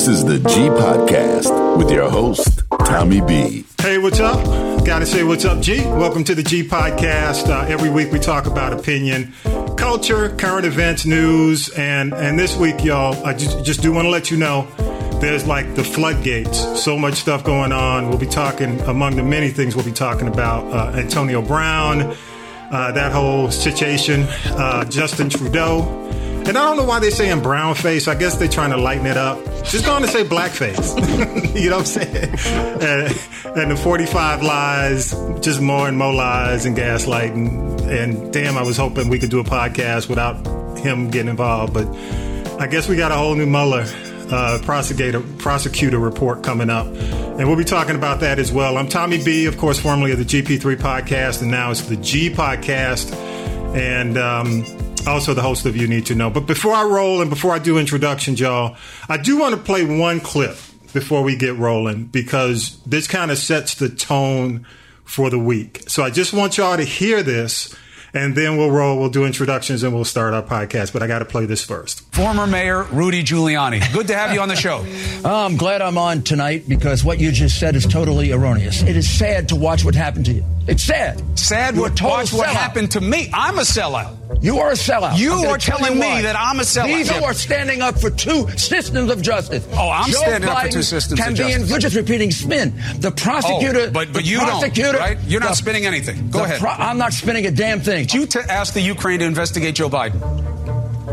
This is the G Podcast with your host, Tommy B. Hey, what's up? Gotta say what's up, G. Welcome to the G Podcast. Uh, every week we talk about opinion, culture, current events, news, and and this week, y'all, I just, just do want to let you know there's like the floodgates. So much stuff going on. We'll be talking among the many things we'll be talking about. Uh, Antonio Brown, uh, that whole situation, uh, Justin Trudeau. And I don't know why they're saying brown face. I guess they're trying to lighten it up. Just going to say blackface. you know what I'm saying? And, and, the 45 lies, just more and more lies and gaslighting. And damn, I was hoping we could do a podcast without him getting involved. But I guess we got a whole new Mueller uh, prosecutor, prosecutor report coming up. And we'll be talking about that as well. I'm Tommy B, of course, formerly of the GP3 podcast, and now it's the G podcast. And, um, also the host of You Need to Know. But before I roll and before I do introductions, y'all, I do want to play one clip before we get rolling because this kind of sets the tone for the week. So I just want y'all to hear this and then we'll roll. We'll do introductions and we'll start our podcast. But I got to play this first. Former Mayor Rudy Giuliani. Good to have you on the show. oh, I'm glad I'm on tonight because what you just said is totally erroneous. It is sad to watch what happened to you. It's sad. Sad to watch what happened to me. I'm a sellout. You are a sellout. You are telling you me that I'm a sellout. These who are standing up for two systems of justice. Oh, I'm Joe standing Biden up for two systems can of be justice. In, you're just repeating spin. The prosecutor. Oh, but but you prosecutor, don't, right? You're not the, spinning anything. Go ahead. Pro, I'm not spinning a damn thing. Did you to ask the Ukraine to investigate Joe Biden?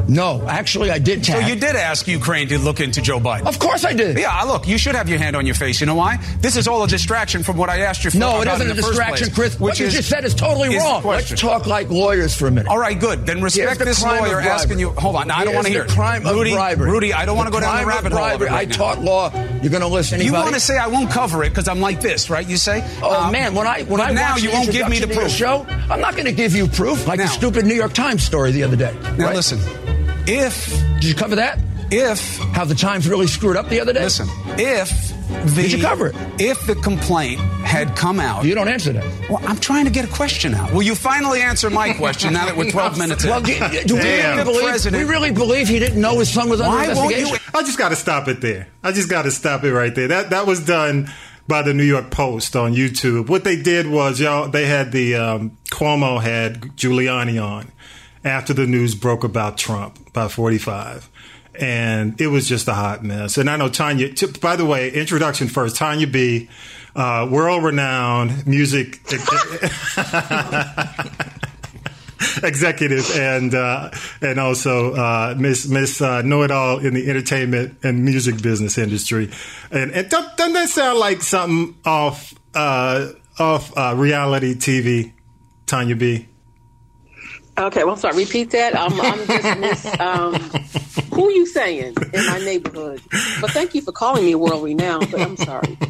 No, actually, I did. Tap. So you did ask Ukraine to look into Joe Biden. Of course, I did. Yeah, I look, you should have your hand on your face. You know why? This is all a distraction from what I asked you. For no, it isn't a distraction, Chris. Which what you is, just said is totally is wrong. Let's talk like lawyers for a minute. All right, good. Then respect the this lawyer asking you. Hold on, now, I don't want to hear the crime of Rudy, bribery. Rudy, I don't want to go down the rabbit hole. Right I taught law. You're going to listen. You want to say I won't cover it because I'm like this, right? You say. Oh um, man, when I when I now you won't give me the proof. Show, I'm not going to give you proof like the stupid New York Times story the other day. Now listen. If did you cover that? If how the Times really screwed up the other day? Listen, if the, did you cover it? If the complaint had come out, you don't answer that. Well, I'm trying to get a question out. Will you finally answer my question now that we're 12 minutes in? Well, do, do we, really believe, we really believe he didn't know his son was under Why investigation? Won't you? I just got to stop it there. I just got to stop it right there. That that was done by the New York Post on YouTube. What they did was, y'all, they had the um, Cuomo had Giuliani on after the news broke about Trump by 45. And it was just a hot mess. And I know Tanya, t- by the way, introduction first Tanya B., uh, world renowned music executive and uh, and also uh, Miss Miss uh, Know It All in the entertainment and music business industry. And, and doesn't that sound like something off uh, off uh, reality TV, Tanya B? Okay, well, I'm sorry. Repeat that. I'm, I'm just miss. Um, who are you saying in my neighborhood? But thank you for calling me world renowned. But I'm sorry.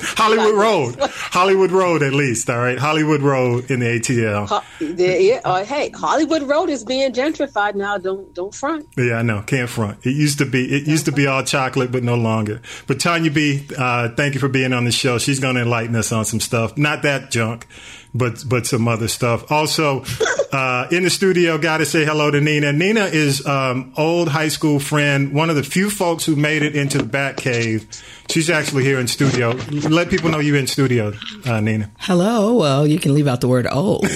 Hollywood Road, Hollywood Road, at least. All right, Hollywood Road in the ATL. Ho- yeah, uh, hey, Hollywood Road is being gentrified now. Don't don't front. Yeah, I know. Can't front. It used to be. It used to be all chocolate, but no longer. But Tanya B, uh, thank you for being on the show. She's going to enlighten us on some stuff. Not that junk but but some other stuff. Also, uh, in the studio, got to say hello to Nina. Nina is um, old high school friend, one of the few folks who made it into the Bat Cave. She's actually here in studio. Let people know you're in studio, uh, Nina. Hello. Well, you can leave out the word old.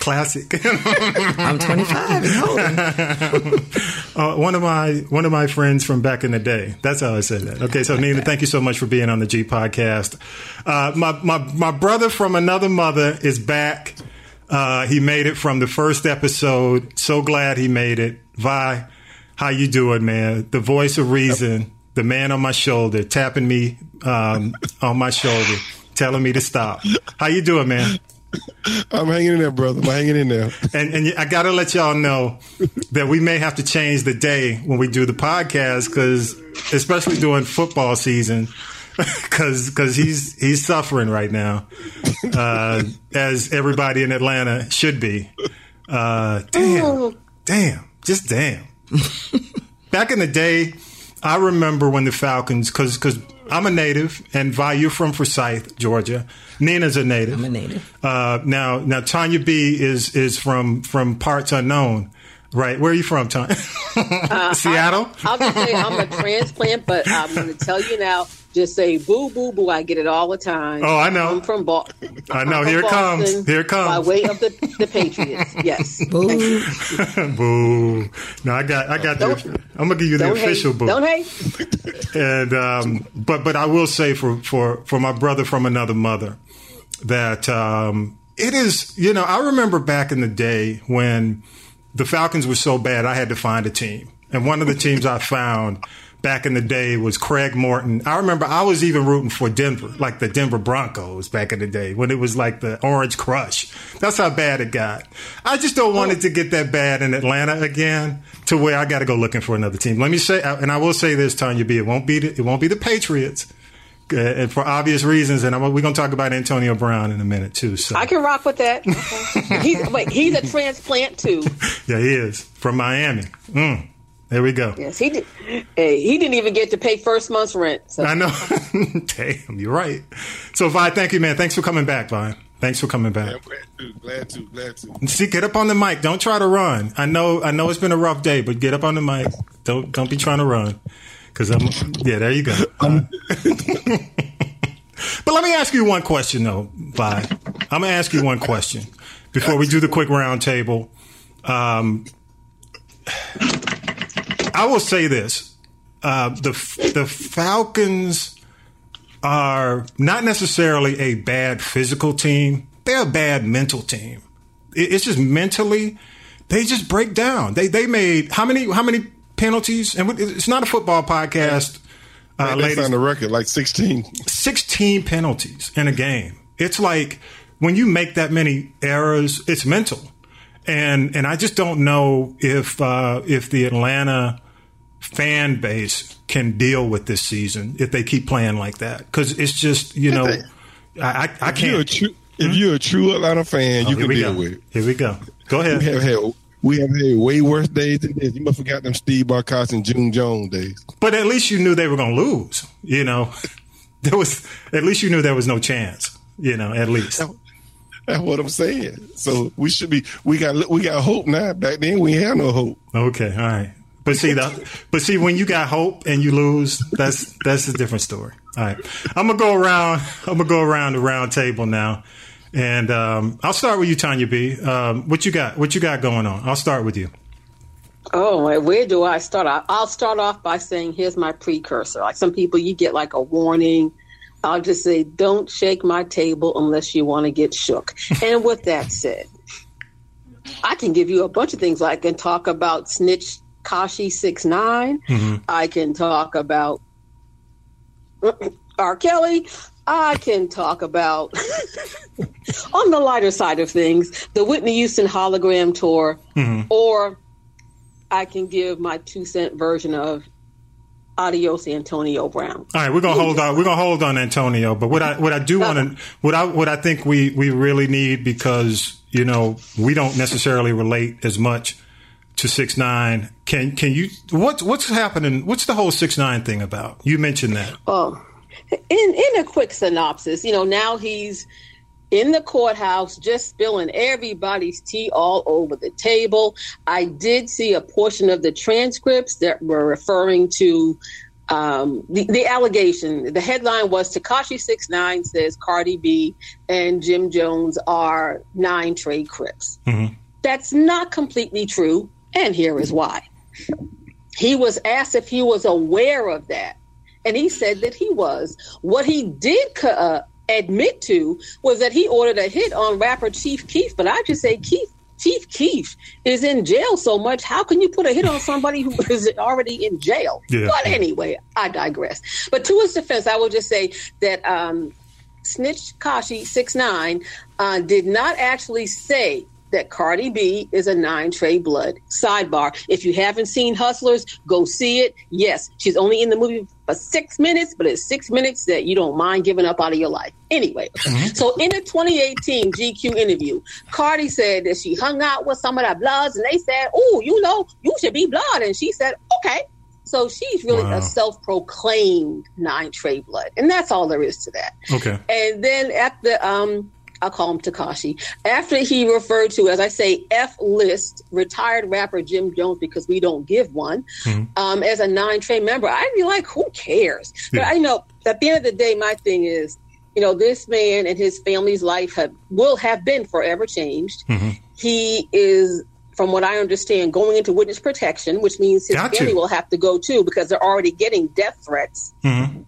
Classic. I'm 25 and holding. Uh, one of my one of my friends from back in the day. That's how I said that. Okay, so Nina, thank you so much for being on the G podcast. Uh, my my my brother from another mother is back. Uh, he made it from the first episode. So glad he made it. Vi, how you doing, man? The voice of reason, the man on my shoulder, tapping me um, on my shoulder, telling me to stop. How you doing, man? I'm hanging in there, brother. I'm hanging in there. And, and I got to let y'all know that we may have to change the day when we do the podcast because, especially during football season, because because he's he's suffering right now, uh, as everybody in Atlanta should be. Uh, damn, damn, just damn. Back in the day, I remember when the Falcons, because because I'm a native, and Vi, you're from Forsyth, Georgia. Nina's a native. I'm a native. Uh, now now Tanya B is is from from parts unknown. Right. Where are you from, Tom? Seattle? I'll just say I'm a transplant, but I'm going to tell you now. Just say boo, boo, boo. I get it all the time. Oh, I know. I'm from Boston. I know. Here it comes. Here it comes. By way of the, the Patriots. Yes. Boo. boo. No, I got. I got. Don't- the, I'm gonna give you the official hate. boo. Don't hate. and um, but but I will say for for for my brother from another mother that um, it is you know I remember back in the day when the Falcons were so bad I had to find a team and one of the teams I found back in the day was Craig Morton. I remember I was even rooting for Denver, like the Denver Broncos back in the day when it was like the Orange Crush. That's how bad it got. I just don't want it to get that bad in Atlanta again to where I got to go looking for another team. Let me say, and I will say this, Tanya B, it won't be the, it won't be the Patriots. Uh, and for obvious reasons, and I'm, we're going to talk about Antonio Brown in a minute too. So I can rock with that. Okay. he's, wait, he's a transplant too. yeah, he is from Miami. Mm, there we go. Yes, he did. Hey, he didn't even get to pay first month's rent. So I know. Damn, you're right. So, Vi, thank you, man. Thanks for coming back, Vi. Thanks for coming back. I'm glad to, glad to, glad to. See, get up on the mic. Don't try to run. I know, I know it's been a rough day, but get up on the mic. Don't, don't be trying to run. Cause I'm, yeah, there you go. but let me ask you one question though, Vi. I'm gonna ask you one question before we do the quick roundtable. Um, I will say this: uh, the the Falcons are not necessarily a bad physical team; they're a bad mental team. It- It's just mentally, they just break down. They they made how many how many penalties? And it's not a football podcast, uh, they ladies. signed the record like 16. 16 penalties in a game. It's like when you make that many errors, it's mental. And and I just don't know if uh, if the Atlanta fan base can deal with this season if they keep playing like that because it's just you know I I, I If you're a can't. if you're a true Atlanta fan, Oh, you can deal go. with it. Here we go. Go We ahead. have had we have had way worse days than this. You must have forgot them Steve Barkos and June Jones days. But at least you knew they were going to lose. You know, there was at least you knew there was no chance. You know, at least. That's what I'm saying. So we should be. We got we got hope now. Back then we had no hope. Okay, all right. But see the, but see when you got hope and you lose, that's that's a different story. All right, I'm gonna go around. I'm gonna go around the round table now, and um, I'll start with you, Tanya B. Um, what you got? What you got going on? I'll start with you. Oh, where do I start? I'll start off by saying, here's my precursor. Like some people, you get like a warning. I'll just say, don't shake my table unless you want to get shook. and with that said, I can give you a bunch of things. I can talk about Snitch Kashi Six Nine. I can talk about R. Kelly. I can talk about, on the lighter side of things, the Whitney Houston hologram tour, mm-hmm. or I can give my two cent version of Adios Antonio Brown. All right, we're gonna hold on. We're gonna hold on Antonio. But what I what I do want to what I what I think we we really need because you know we don't necessarily relate as much to six nine. Can can you what what's happening? What's the whole six nine thing about? You mentioned that. Oh, in in a quick synopsis, you know, now he's in the courthouse, just spilling everybody's tea all over the table. I did see a portion of the transcripts that were referring to um, the, the allegation. The headline was Tekashi Six Nine says Cardi B and Jim Jones are Nine Trey crips. That's not completely true, and here is why. He was asked if he was aware of that, and he said that he was. What he did uh, admit to was that he ordered a hit on rapper Chief Keef, but I just say Keef. Chief Keef is in jail so much. How can you put a hit on somebody who is already in jail? Yeah. But anyway, I digress. But to his defense, I will just say that um, Snitch Kashi six nine uh, did not actually say that Cardi B is a Nine Trey blood. Sidebar: If you haven't seen Hustlers, go see it. Yes, she's only in the movie for six minutes, but it's six minutes that you don't mind giving up out of your life. Anyway, so in the 2018 GQ interview, Cardi said that she hung out with some of the Bloods, and they said, "Oh, you know, you should be Blood," and she said, "Okay." So she's really Wow. a self-proclaimed Nine Trey blood, and that's all there is to that. Okay. And then at the um, I'll call him Tekashi. After he referred to, as I say, F list retired rapper Jim Jones because we don't give one mm-hmm. um, as a non trained member, I'd be like, who cares? But I know at the end of the day, my thing is, you know, this man and his family's life have, will have been forever changed. Mm-hmm. He is. From what I understand, going into witness protection, which means his Got family you. will have to go too because they're already getting death threats. Mm-hmm.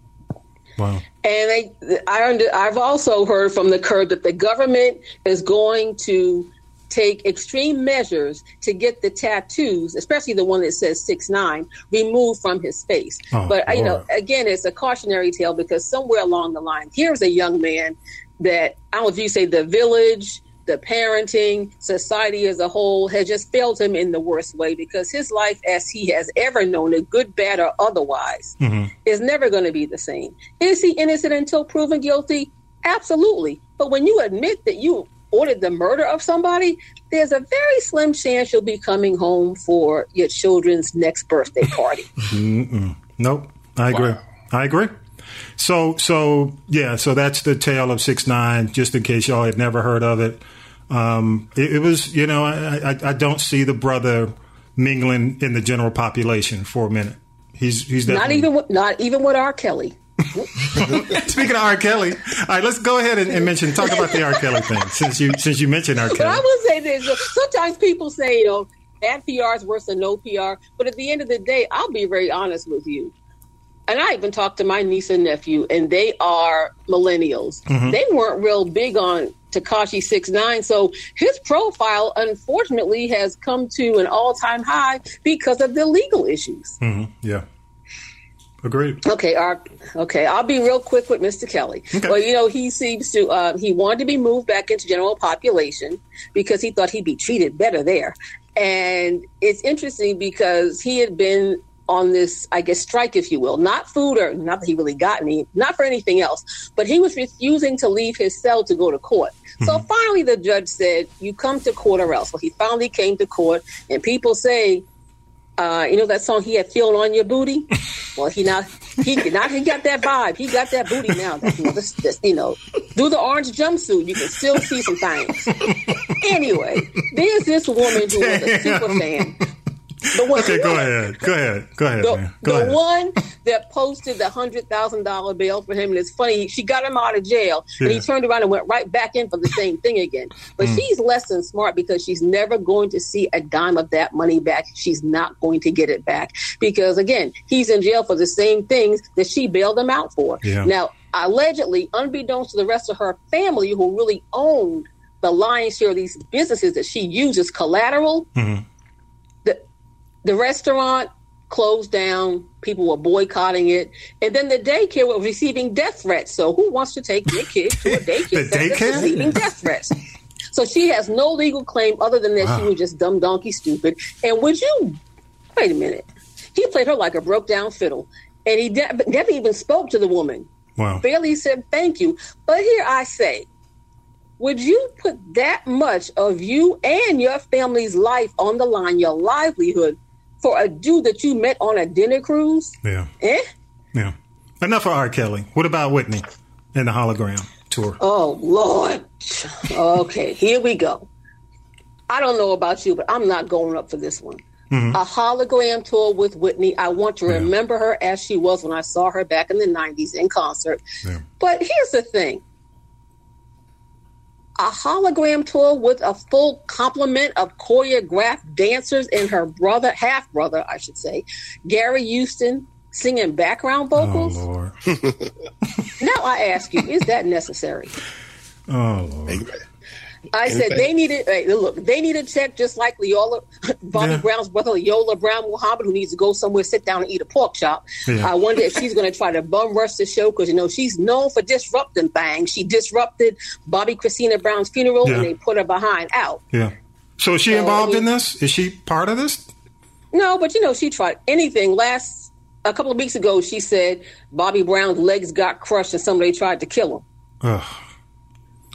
Wow. And they, I under, I've also heard from the Kurd that the government is going to take extreme measures to get the tattoos, especially the one that says six nine, removed from his face. Oh, but you know, again, it's a cautionary tale because somewhere along the line, here's a young man that I don't know if you say the village, the parenting, society as a whole has just failed him in the worst way because his life, as he has ever known it, good, bad, or otherwise, mm-hmm. is never going to be the same. Is he innocent until proven guilty? Absolutely. But when you admit that you ordered the murder of somebody, there's a very slim chance you'll be coming home for your children's next birthday party. Nope. I agree. I agree. So so yeah, so that's the tale of six nine. Just in case y'all had never heard of it, um, it, it was you know I, I I don't see the brother mingling in the general population for a minute. He's he's not even with, not even with R. Kelly. Speaking of R. Kelly, all right, let's go ahead and, and mention talk about the R. Kelly thing since you since you mentioned R. But I will say this: sometimes people say, you know, bad PR is worse than no PR. But at the end of the day, I'll be very honest with you. And I even talked to my niece and nephew, and they are millennials. They weren't real big on Tekashi Six Nine, so his profile, unfortunately, has come to an all-time high because of the legal issues. Yeah, agreed. Okay, our, okay. I'll be real quick with Mr. Kelly. Okay. Well, you know, he seems to uh, he wanted to be moved back into general population because he thought he'd be treated better there. And it's interesting because he had been on this, I guess, strike, if you will, not food or not that he really got any, not for anything else, but he was refusing to leave his cell to go to court. So finally, the judge said, "You come to court or else." Well, he finally came to court, and people say, uh, you know that song he had feeling on your booty. Well, he now he now he got that vibe. He got that booty now. That, you know, this, this, you know, do the orange jumpsuit. You can still see some things. Anyway, there's this woman who was a super fan. The one, Okay, go ahead. Go ahead. Go ahead, the, man. Go the ahead. one that posted the hundred thousand dollar bail for him, and it's funny. She got him out of jail, and he turned around and went right back in for the same thing again. But Mm. she's less than smart because she's never going to see a dime of that money back. She's not going to get it back because again, he's in jail for the same things that she bailed him out for. Yeah. Now, allegedly, unbeknownst to the rest of her family, who really owned the lion's share of these businesses that she uses collateral, Mm-hmm. The restaurant closed down. People were boycotting it, and then the daycare was receiving death threats. So, who wants to take their kid to a daycare The daycare? receiving death threats? So she has no legal claim other than that she was just dumb donkey stupid. And would you wait a minute? He played her like a broke down fiddle, and he de- never even spoke to the woman. Wow. Barely said thank you. But here I say, would you put that much of you and your family's life on the line, your livelihood, for a dude that you met on a dinner cruise? Yeah. Eh? Yeah. Enough of R. Kelly. What about Whitney and the hologram tour? Oh Lord. Okay, here we go. I don't know about you, but I'm not going up for this one. A hologram tour with Whitney. I want to remember her as she was when I saw her back in the 90s in concert. Yeah. But here's the thing a hologram tour with a full complement of choreographed dancers and her brother, half brother, I should say, Gary Houston, singing background Oh vocals. Lord. now I ask you, is that necessary? Oh Lord. I said they needed hey, look. They need a check just like Leolah, Bobby Yeah. Brown's brother, Leolah Brown Muhammad, who needs to go somewhere, sit down, and eat a pork chop. Yeah. I wonder if she's going to try to bum rush the show because you know she's known for disrupting things. She disrupted Bobbi Kristina Brown's funeral, Yeah. and they put her behind out. Yeah. So is she So, involved I in this? Is she part of this? No, but you know she tried anything. Last a couple of weeks ago, she said Bobby Brown's legs got crushed and somebody tried to kill him. Ugh.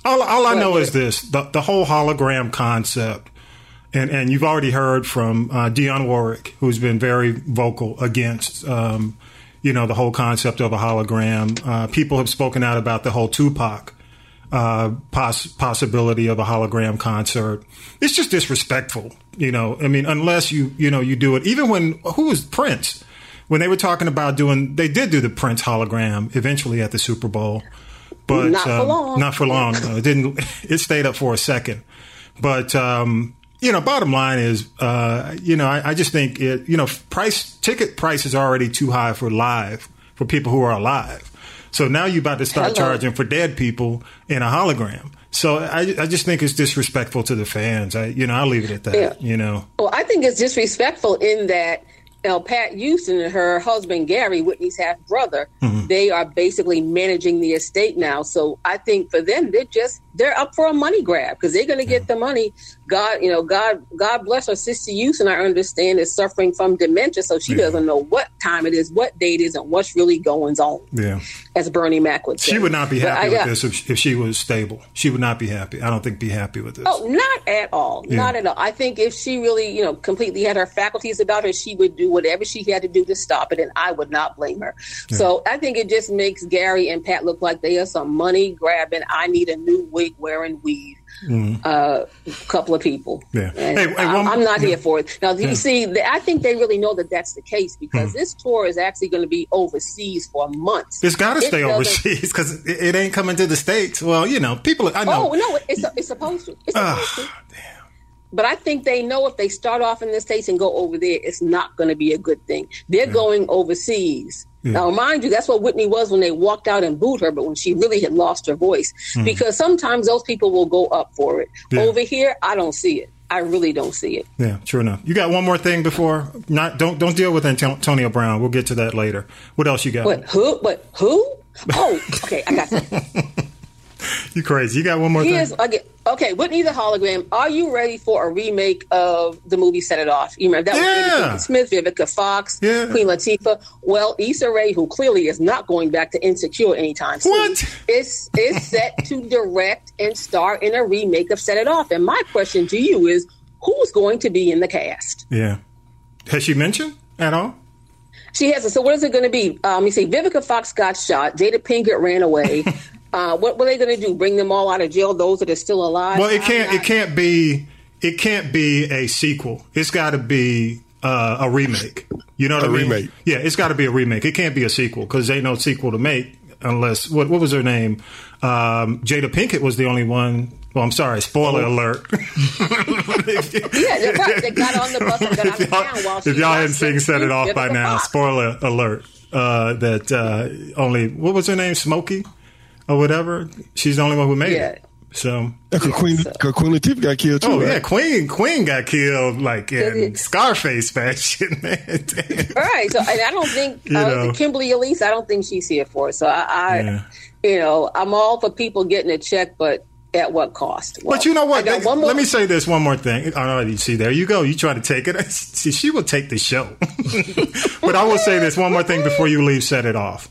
All, all I know is this: the, the whole hologram concept, and and you've already heard from uh, Dionne Warwick, who's been very vocal against, um, you know, the whole concept of a hologram. Uh, people have spoken out about the whole Tupac uh, poss- possibility of a hologram concert. It's just disrespectful, you know. I mean, unless you you know you do it. Even when who was Prince when they were talking about doing, they did do the Prince hologram eventually at the Super Bowl, but Not for um, long. Not for long. No, it didn't. It stayed up for a second, but. um you know, bottom line is, uh, you know, I, I just think it, you know, price ticket price is already too high for live for people who are alive. So now you're about to start Hello. charging for dead people in a hologram. So I, I just think it's disrespectful to the fans. I, you know, I'll leave it at that. Yeah. You know, Well, I think it's disrespectful in that know, Pat Houston and her husband Gary, Whitney's half brother, Mm-hmm. they are basically managing the estate now. So I think for them, they're just they're up for a money grab because they're going to get the money. God, you know, God, God bless her sister Houston. I understand is suffering from dementia, so she Yeah. doesn't know what time it is, what date it is, and what's really going on. yeah. As Bernie Mac would say, She would not be happy with this if, if she was stable. She would not be happy. I don't think be happy with this. Oh, not at all. Yeah. Not at all. I think if she really, you know, completely had her faculties about her, she would do whatever she had to do to stop it, and I would not blame her. So I think it just makes Gary and Pat look like they are some money grabbing. I need a new wig wearing weave. Uh, couple of people. Yeah. Hey, hey, I'm, I'm not yeah. here for it. Now, you see, th- I think they really know that that's the case because Hmm. this tour is actually going to be overseas for months. It's got to stay overseas because it, it ain't coming to the states. Well, you know, people. I know. Oh no, it's it's supposed to. It's Ah, supposed to. But I think they know if they start off in the states and go over there, it's not going to be a good thing. They're going overseas. Now, mind you, that's what Whitney was when they walked out and booed her, but when she really had lost her voice, hmm. because sometimes those people will go up for it. Yeah. Over here, I don't see it. I really don't see it. Yeah, true enough. You got one more thing before? Not don't don't deal with Antonio Brown. We'll get to that later. What else you got? What who? But who? Oh, okay, I got something. You crazy? You got one more Here's thing? okay. Okay, Whitney the hologram. Are you ready for a remake of the movie Set It Off? You remember that was Yeah. Pinkett Smith, Vivica Fox, Yeah. Queen Latifah. Well, Issa Rae, who clearly is not going back to Insecure anytime soon, What? is is set to direct and star in a remake of Set It Off. And my question to you is, who's going to be in the cast? Yeah. Has she mentioned at all? She hasn't. So what is it going to be? Um, you see, Vivica Fox got shot. Jada Pinkett ran away. uh, what were they going to do? Bring them all out of jail? Those that are still alive? Well, it can't. not- It can't be. It can't be a sequel. It's got to be uh, a remake. You know what A I mean? remake. Yeah, it's got to be a remake. It can't be a sequel because ain't no sequel to make unless what what was her name? Um, Jada Pinkett was the only one. Well, I'm sorry. Spoiler Oh. alert. Yeah, they're right. They got on the bus and got out if of y'all, town while if y'all hadn't seen Set It Off by now, spoiler alert. Uh, that uh, only what was her name? Smokey or whatever. She's the only one who made Yeah. it. So Cause Queen, cause Queen Latifah got killed too. Oh right? yeah, Queen Queen got killed like in Scarface fashion, man. Damn. Right. So, and I don't think You uh. Kimberly Elise. I don't think she's here for it. So, I, I Yeah. you know, I'm all for people getting a check, but at what cost? Well, But you know what? I got one more. Let me say this one more thing. Oh, you see, there you go. You try to take it. See, she will take the show. but I will say this one more thing before you leave. Set it off.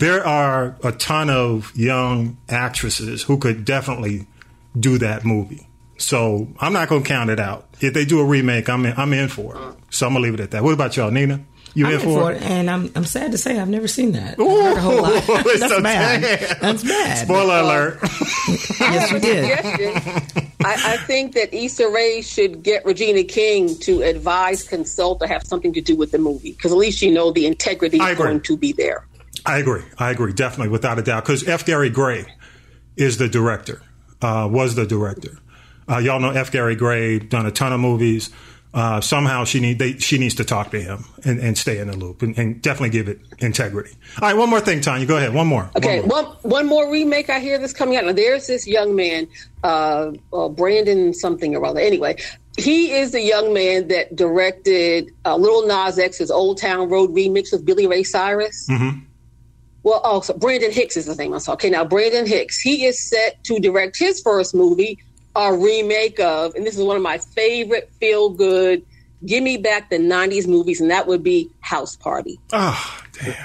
There are a ton of young actresses who could definitely do that movie. So I'm not going to count it out. If they do a remake, I'm in, I'm in for it. So I'm gonna leave it at that. What about y'all, Nina? You I'm in in for for it? it, and I'm I'm sad to say I've never seen that. I've a whole lot. Ooh, That's so bad. bad. That's bad. Spoiler alert. Yes, you did. suggestion. I, I think that Issa Rae should get Regina King to advise, consult, or have something to do with the movie because at least you know the integrity is going to be there. I agree. I agree. Definitely, without a doubt. Because F. Gary Gray is the director, uh, was the director. Uh, y'all know F. Gary Gray, done a ton of movies. Uh, somehow she need they, she needs to talk to him and, and stay in the loop and, and definitely give it integrity. All right, one more thing, Tanya. Go ahead. One more. Okay, One more. one one more remake. I hear this coming out. Now, there's this young man, uh, uh, Brandon something or other. Anyway, he is the young man that directed uh, Lil Nas X's Old Town Road remix with Billy Ray Cyrus. Mm-hmm. Well, oh, also Brandon Hicks is the name. I'm sorry. Okay, now Brandon Hicks, he is set to direct his first movie, a remake of, and this is one of my favorite feel good, give me back the '90s movies, and that would be House Party. Oh, damn.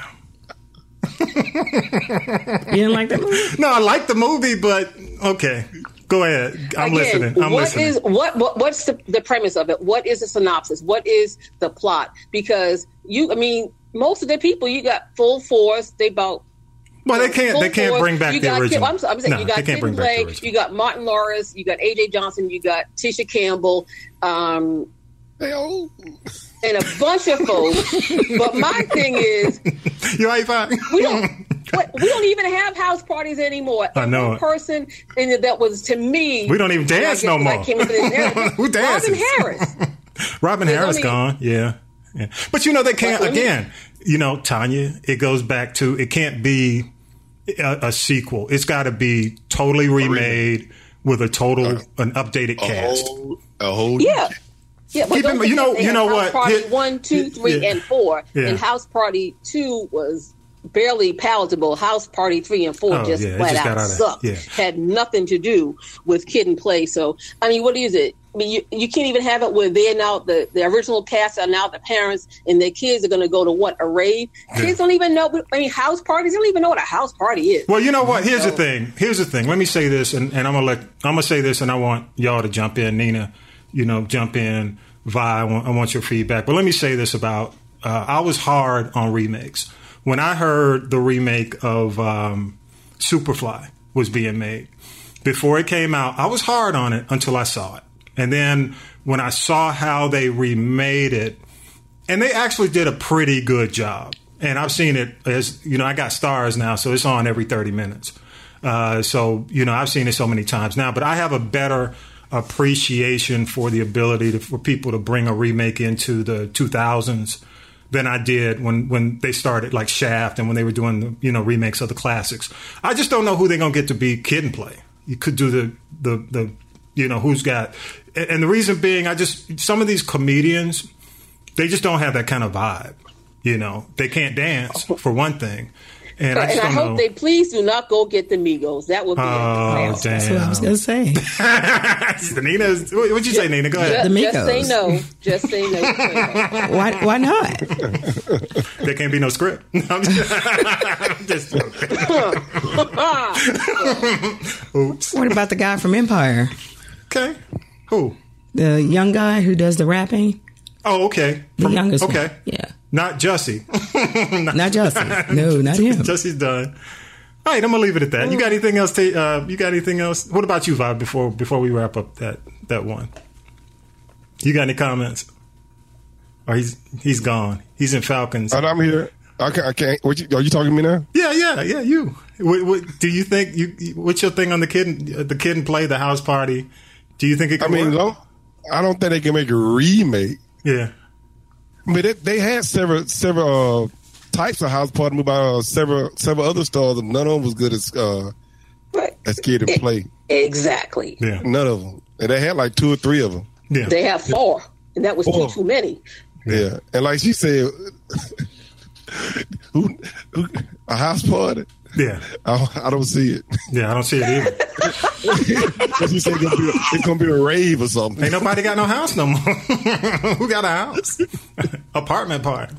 You didn't like that movie? No, I like the movie, but okay. Go ahead. I'm Again, listening. I'm what listening. is- what, what what's the, the premise of it? What is the synopsis? What is the plot? Because you, I mean, most of the people you got full force. They about Well, they can't- they can't force. bring back you the got, original. I'm, I'm saying No, you got can't Kid bring back the you got Martin Lawrence, you got AJ Johnson, you got Tisha Campbell, um, old. and a bunch of folks. but my thing is, You ain't fine. we don't. We don't even have house parties anymore. I know One person and that was to me. We don't even dance no more. came into this era, Who dances? Robin Harris. Robin Harris only- gone. Yeah. Yeah. But you know, they can't, But let me- again, you know, Tanya, it goes back to it can't be a, a sequel. It's got to be totally remade with a total, an updated A cast. whole, a whole. Yeah. Yeah, but don't in- you know- they you had know House what? Party Here- one, two, three, Yeah. and four, Yeah. and House Party two was barely palatable. House Party three and four Oh, just yeah, flat just out out sucked. yeah. Had nothing to do with Kid and Play. So I mean, what is it? I mean, you, you can't even have it where they're now the, the original cast are now the parents, and their kids are going to go to what a rave. Kids don't even know. I mean, house parties. They don't even know what a house party is. Well, you know what? Here's the thing. Here's the thing. Let me say this, and, and I'm gonna let I'm gonna say this, and I want y'all to jump in. Nina, you know, jump in. Vi, I want, I want your feedback. But let me say this about uh, I was hard on remakes when I heard the remake of um, Superfly was being made. Before it came out, I was hard on it until I saw it, and then when I saw how they remade it, and they actually did a pretty good job. And I've seen it as you know, I got Starz now, so it's on every thirty minutes. Uh, so you know, I've seen it so many times now, but I have a better appreciation for the ability to, for people to bring a remake into the 2000s than I did when when they started like Shaft and when they were doing the, you know remakes of the classics. I just don't know who they're gonna get to be Kid and Play. You could do the the the you know who's got, and and the reason being, I just some of these comedians they just don't have that kind of vibe. You know, they can't dance for one thing, and I and just I don't hope know. they please do not go get the Migos. That would be a oh disaster. That's what I was going to say. damn! Nina, what- what'd you say, Nina? Go ahead. The Just, just say no. Just say no. Why, why not? There can't be no script. I'm just, I'm just joking. Oops. What about the guy from Empire? Okay. Who? The young guy who does the rapping? Oh, okay. The From- youngest one. Okay. Yeah. Not Jussie. Not Justin. No, not him. Jussie's done. All right, I'm gonna leave it at that. You got anything else? To, uh, you got anything else? What about you, Vibe? Before before we wrap up that that one, you got any comments? Or he's he's gone. He's in Falcons. And I'm here. I can't. I can't what you, are you talking to me now? Yeah, yeah, yeah. You. What, what, do you think? You. What's your thing on the kid? The kid and play the house party. Do you think it I mean, work? no, I don't think they can make a remake. Yeah. I mean, they, they had several several uh, types of house party by uh, several several other stars, and none of them was good as uh, Right. as Kid and Play. Exactly. Yeah. None of them, and they had like two or three of them. Yeah. They have four, and that was Four. too too many. Yeah, and like she said, who, who a house party? Yeah. I, I don't see it. Yeah. I don't see it either. said it's gonna, be a, it's gonna be a rave or something. Ain't nobody got no house no more. Who got a house? Apartment part.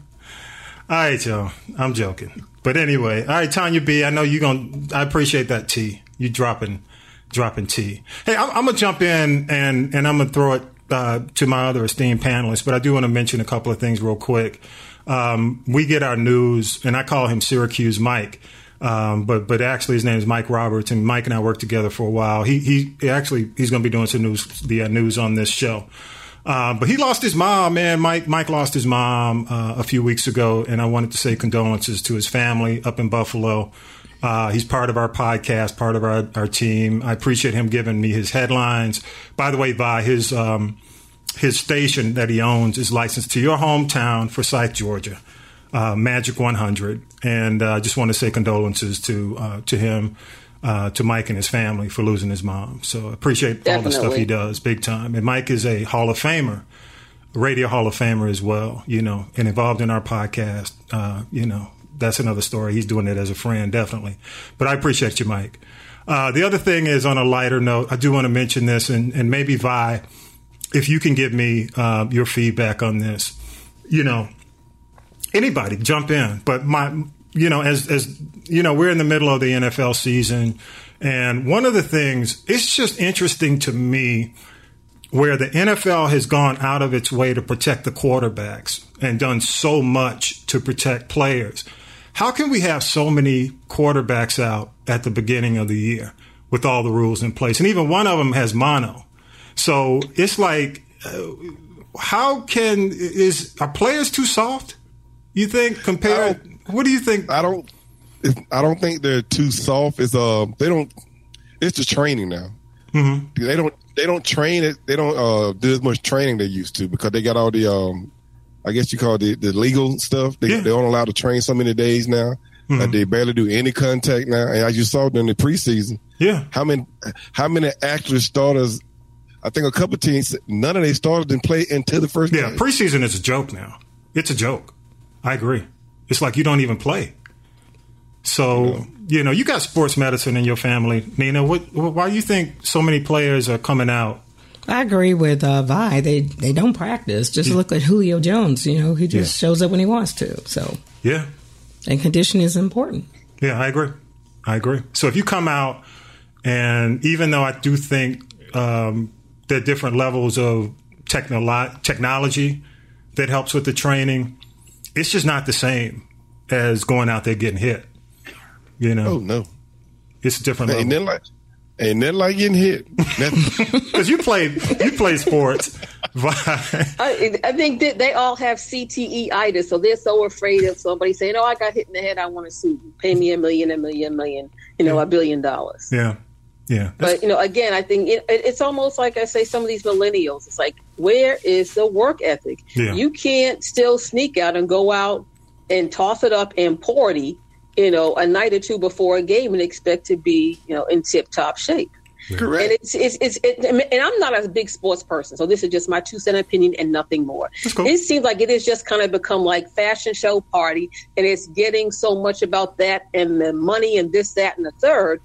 All right, y'all. I'm joking. But anyway, all right, Tanya B. I know you're to I appreciate that tea. You dropping dropping tea. Hey, I'm, I'm gonna jump in and and I'm gonna throw it uh, to my other esteemed panelists, but I do want to mention a couple of things real quick. Um, we get our news, and I call him Syracuse Mike. Um, but but actually his name is Mike Roberts, and Mike and I worked together for a while. He he, actually he's going to be doing some news the uh, news on this show. Uh, but he lost his mom, man. Mike Mike lost his mom uh, a few weeks ago, and I wanted to say condolences to his family up in Buffalo. Uh, he's part of our podcast, part of our, our team. I appreciate him giving me his headlines. By the way, by his um, his station that he owns is licensed to your hometown, Forsyth, Georgia, uh, Magic 100. And I uh, just want to say condolences to uh, to him, uh, to Mike and his family for losing his mom. So I appreciate all the stuff he does, big time. And Mike is a Hall of Famer, radio Hall of Famer as well, you know, and involved in our podcast. Uh, you know, that's another story. He's doing it as a friend, definitely. But I appreciate you, Mike. Uh, the other thing is, on a lighter note, I do want to mention this, and, and maybe Vi, if you can give me uh, your feedback on this, you know, anybody jump in. But my, you know, as as you know, we're in the middle of the NFL season, and one of the things it's just interesting to me where the NFL has gone out of its way to protect the quarterbacks and done so much to protect players. how can we have so many quarterbacks out at the beginning of the year with all the rules in place? And even one of them has mono. So it's like, uh, how can is are players too soft? You think compared? What do you think? I don't. I don't think they're too soft. It's uh, they don't. It's the training now. Mm-hmm. They don't. They don't train it. They don't uh, do as much training they used to because they got all the um, I guess you call it the, the legal stuff. They, Yeah. they aren't allow to train so many days now. Mm-hmm. They barely do any contact now. And as you saw during the preseason, Yeah. how many how many actual starters? I think a couple teams, none of their starters didn't play until the first Yeah, game. preseason is a joke now. It's a joke. I agree. It's like you don't even play. So you know, you got sports medicine in your family, Nina. What? Why do you think so many players are coming out? I agree with uh, Vi. They they don't practice. Just look at Julio Jones. You know, he just shows up when he wants to. So, Yeah, and condition is important. yeah, I agree. I agree. So if you come out, and even though I do think um, there are different levels of technolo- technology that helps with the training, it's just not the same as going out there getting hit. You know, Oh no, it's a different level. ain't that like ain't that like getting hit? Because you played, you play sports. I, I think that they all have CTE-itis, so they're so afraid of somebody saying, "Oh, I got hit in the head. I want to sue. Pay me a million, a million, a million, you know, a billion dollars." yeah, yeah. But you know, again, I think it, it, it's almost like I say, some of these millennials. It's like, where is the work ethic? Yeah. You can't still sneak out and go out and toss it up and party, you know, a night or two before a game and expect to be, you know, in tip top shape. correct. And it's it's, it's it, and I'm not a big sports person, so this is just my two cent opinion and nothing more. cool. It seems like it has just kind of become like fashion show party, and it's getting so much about that and the money and this, that, and the third,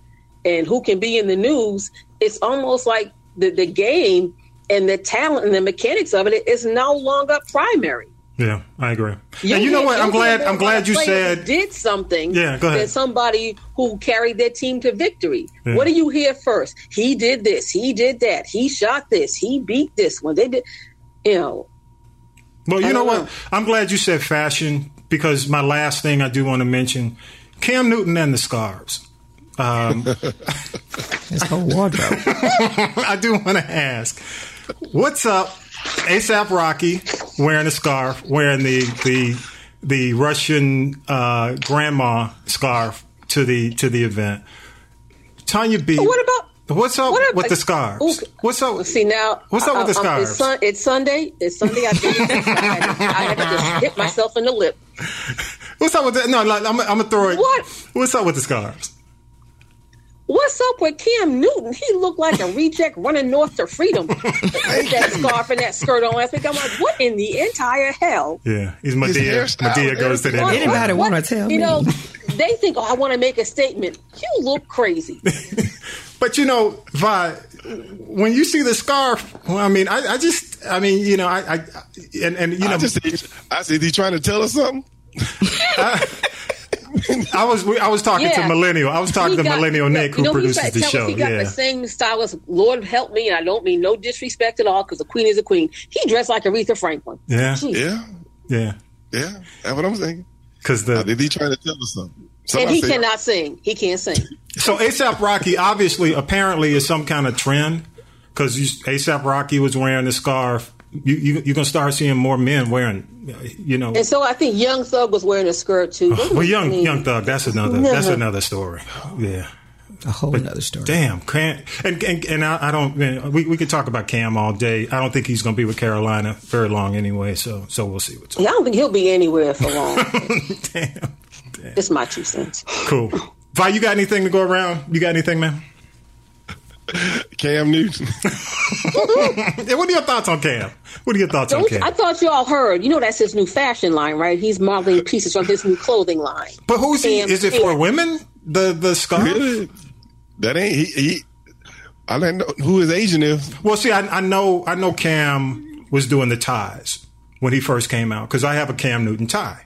and who can be in the news. It's almost like the the game and the talent and the mechanics of it is no longer primary. Yeah, I agree. and you know what? I'm glad. I'm glad you said. did something. Yeah, go ahead. Than somebody who carried their team to victory. Yeah. What do you hear first? He did this. He did that. He shot this. He beat this one. They did. You know. Well, you I know what? know. I'm glad you said fashion because my last thing I do want to mention Cam Newton and the scarves. His whole wardrobe. I do want to ask, what's up, ASAP Rocky wearing a scarf, wearing the the the Russian uh, grandma scarf to the to the event. Tanya B. What about? What's up what about- with the scarves? Ooh, What's up? See now, What's up with the um, It's, scarves? sun, it's Sunday. It's Sunday. I, did, I, had to, I had to just hit myself in the lip. What's up with that? No, like, I'm, I'm gonna throw it. What? What's up with the scarves? What's up with Cam Newton? He looked like a reject running north to freedom with that scarf and that skirt on last week. I'm like, what in the entire hell? Yeah, he's Madea. hairstyle, Madea goes to the everything. end. Anybody wanna tell you me? know, they think, oh, I want to make a statement. You look crazy. But you know, Vi, when you see the scarf, well, I mean, I, I just, I mean, you know, I, I and, and you know, I just I said, he trying to tell us something? I was I was talking Yeah. to millennial. I was talking He to got- millennial Nick, who you know, he produces said- the show. He got Yeah, the same style as Lord help me, and I don't mean no disrespect at all because the queen is a queen. He dressed like Aretha Franklin. yeah, Jeez. Yeah, yeah. yeah. That's what I'm saying. Because I the think he trying to tell us something. And Somebody he said- cannot sing. He can't sing. so ASAP Rocky obviously apparently is some kind of trend because ASAP Rocky was wearing the scarf. You, you you're gonna start seeing more men wearing, you know. And so I think Young Thug was wearing a skirt too. Oh, well, young I mean, young thug. That's another. That's another story. Yeah. A whole other story. Damn, Cam, and and, and I, I don't. Man, we we could talk about Cam all day. I don't think he's going to be with Carolina very long anyway. So so we'll see what's Yeah, I don't think he'll be anywhere for long. Damn, It's my two cents. cool. Vi, you got anything to go around? You got anything, man? Cam Newton. Yeah, what are your thoughts on Cam? What are your thoughts on Don't, Cam? I thought you all heard. You know that's his new fashion line, right? He's modeling pieces from his new clothing line. but who's he? Is it for women? The the scarf? Really? That ain't he. he I don't know who his agent is. Well, see, I, I know I know Cam was doing the ties when he first came out because I have a Cam Newton tie.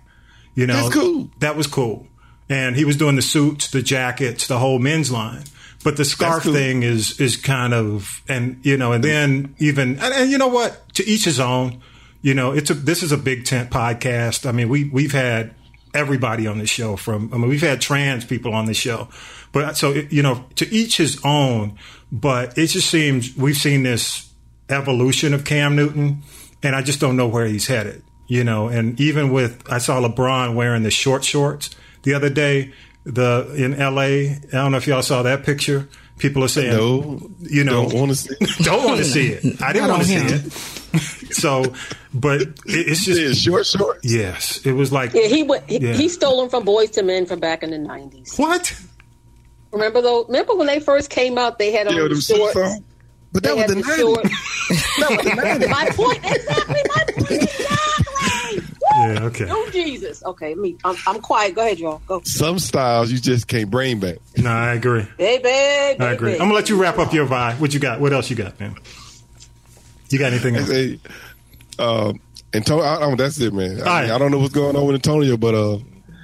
You know, That's cool. That was cool, and he was doing the suits, the jackets, the whole men's line. But the scarf cool. thing is is kind of, and you know, and then even, and, and you know what? To each his own. You know, it's a this is a big tent podcast. I mean, we we've had everybody on the show. From I mean, we've had trans people on the show, but so you know, to each his own. But it just seems we've seen this evolution of Cam Newton, and I just don't know where he's headed. You know, and even with I saw LeBron wearing the short shorts the other day. The in L.A. I don't know if y'all saw that picture. People are saying, No, you know, don't want to see. don't want to see it. I didn't want to see it. so, but it, it's just Yeah, short shorts. yes. It was like Yeah, he went. He, Yeah. he stole them from Boyz II Men from back in the nineties. what? Remember though? Remember when they first came out? They had on Yeah, the them suits shorts. on. But that was the the short- nineties. That was the nineties. My point exactly. My point exactly. Woo! Yeah, okay. Oh Jesus. Okay, me. I'm, I'm quiet. Go ahead, y'all. Go. Some styles you just can't bring back. No, I agree. Baby, baby. I agree. I'm gonna let you wrap up your vibe. What you got? What else you got, man? You got anything I else? say, um, Antonio, I, I, that's it, man. I, All right. mean, I don't know what's going on with Antonio, but uh,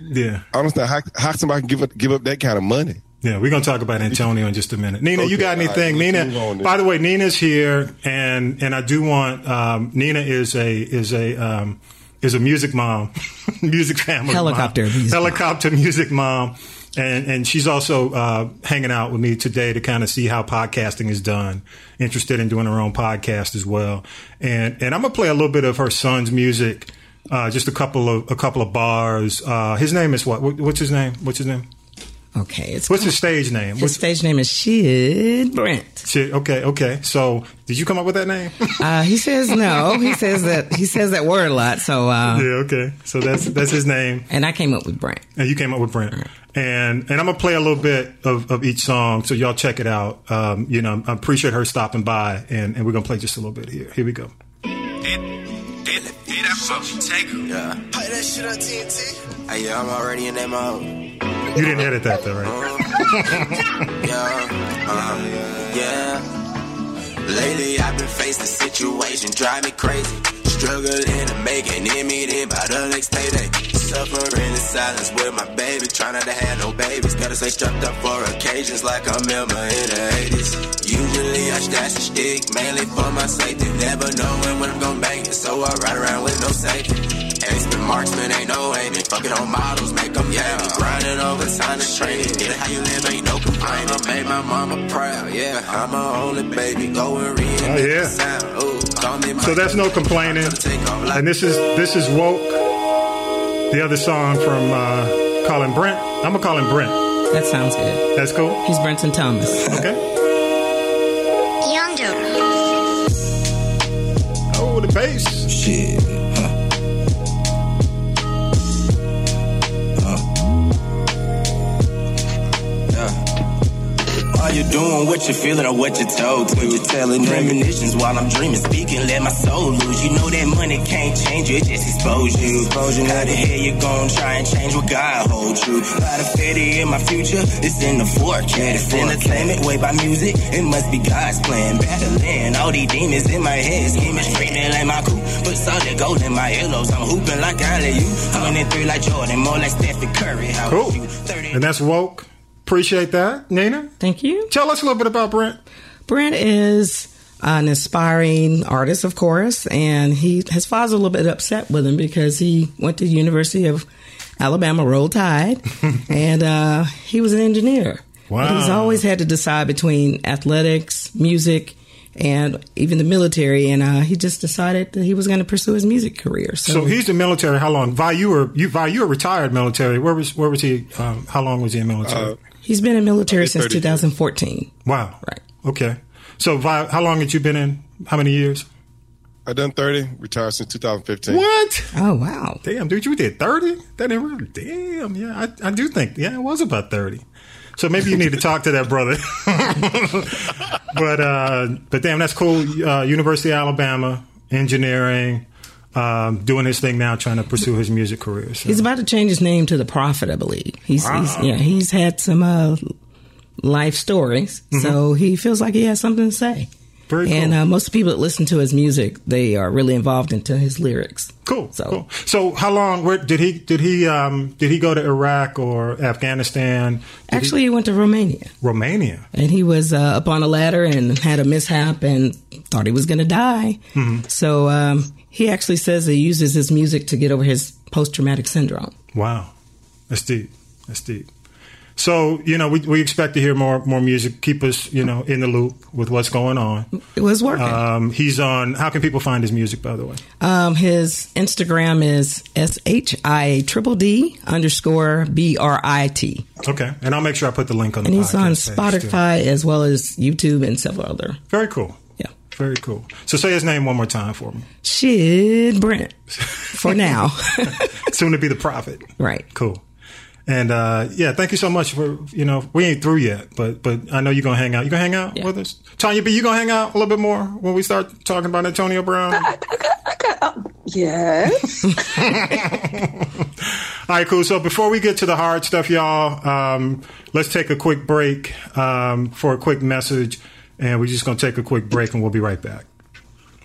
Yeah, I don't understand how, how somebody can give up give up that kind of money. yeah. We're gonna talk about Antonio in just a minute. Nina, you got anything? let's Nina. move on then. By the way, Nina's here, and and I do want um, Nina is a is a um, is a music mom, music family, Helicopter mom. music helicopter music mom. And and she's also uh, hanging out with me today to kind of see how podcasting is done. Interested in doing her own podcast as well. And and I'm gonna play a little bit of her son's music, uh, just a couple of a couple of bars. Uh, his name is? What- What's his name? What's his name? Okay, it's What's his stage name? his What's, stage name is Shid Brent. Shid. okay, okay. So did you come up with that name? Uh, he says no. He says that he says that word a lot. So uh, yeah, okay. So that's that's his name. and I came up with Brent. And you came up with Brent. And and I'm gonna play a little bit of, of each song, so y'all check it out. Um, you know, I appreciate her stopping by, and, and we're gonna play just a little bit here. Here we go. Yeah. Play that shit on TNT. Hey, yeah, I'm already in that mode. You didn't edit that though, right? Yeah. Uh, yeah. Lately, I've been facing situations drive me crazy. Struggling to make an image in by the next payday. Suffering in silence with my baby. Trying not to have no babies. Gotta stay strapped up for occasions like I'm Elmer in the 80s. Usually I stash a stick, mainly for my safety. Never knowing when I'm gonna make it, so I ride around with no safety. Expert marksman ain't no aiming. Fucking on models, make them yeah. Grinding over time to training. Get it how you live, ain't no complaining. I made my mama proud, yeah. I'm her only baby. Go and read Oh, yeah. sound. Ooh, So that's no complaining. And this is this is woke. The other song from uh, Colin Brent. I'm gonna call him Brent. That sounds good. That's cool. He's Brenton Thomas. Okay. Young dude. Oh, the bass. Shit. Huh. Are you doing what you're feeling or what you're told to? You're telling premonitions while I'm dreaming, speaking, let my soul lose. You know that money can't change you, it just expose you. Exposure. How the hell you gon' try and change what God holds true? Lot of fetty in my future, it's in the forecast. Entertainment, way by music, it must be God's plan. Battling all these demons in my head, scheming, screaming like my cool. Put solid gold in my earlobes, I'm hooping like I you. Running through like Jordan, more like Stephen Curry. How Cool. you? 30 And that's woke. Appreciate that, Nina. Thank you. Tell us a little bit about Brent. Brent is an aspiring artist, of course, and he his father's a little bit upset with him because he went to the University of Alabama, Roll Tide, and uh, he was an engineer. Wow. But he's always had to decide between athletics, music, and even the military, and uh, he just decided that he was going to pursue his music career. So, So he's the military. How long? Vi, you were you Vi, you were retired military. Where was where was he? Um, how long was he in military? Uh, he's been in military since 30 years. 2014. wow. Right. Okay. So Vi, how long had you been in? How many years? I done thirty, retired since 2015. What? Oh wow! Damn, dude, you did thirty? That didn't really. Damn, yeah, I, I do think, yeah, it was about thirty. So maybe you need to talk to that brother. but uh, but damn, that's cool. Uh, University of Alabama, engineering, um, doing his thing now, trying to pursue his music career. So. He's about to change his name to the Prophet, I believe. He's, he's yeah, he's had some uh, life stories, so he feels like he has something to say. Mm-hmm. Very cool. And uh, most people that listen to his music, they are really involved into his lyrics. Cool. So- cool. So how long? Where did he? Did he? Um, did he go to Iraq or Afghanistan? Did he- Actually, he went to Romania, Romania. and he was uh, up on a ladder and had a mishap and thought he was going to die. Mm-hmm. So um, he actually says he uses his music to get over his post traumatic syndrome. Wow. That's deep. That's deep. So you know, we, we expect to hear more more music. Keep us you know in the loop with what's going on. It was working. Um, he's on. How can people find his music? By the way, Um, his Instagram is S H I triple D underscore B R I T. okay, and I'll make sure I put the link on the. And he's on too. Spotify as well as YouTube and several other. Very cool. Yeah. Very cool. So say his name one more time for me. Shit, Brent. For now. Soon to be the prophet. right. Cool. And uh, yeah, thank you so much for you know we ain't through yet, but but I know you're gonna hang out. You gonna hang out Yeah. with us, Tanya B? You gonna hang out a little bit more when we start talking about Antonio Brown? Yes. All right, cool. So before we get to the hard stuff, y'all, um, let's take a quick break um, for a quick message, and we're just gonna take a quick break, and we'll be right back.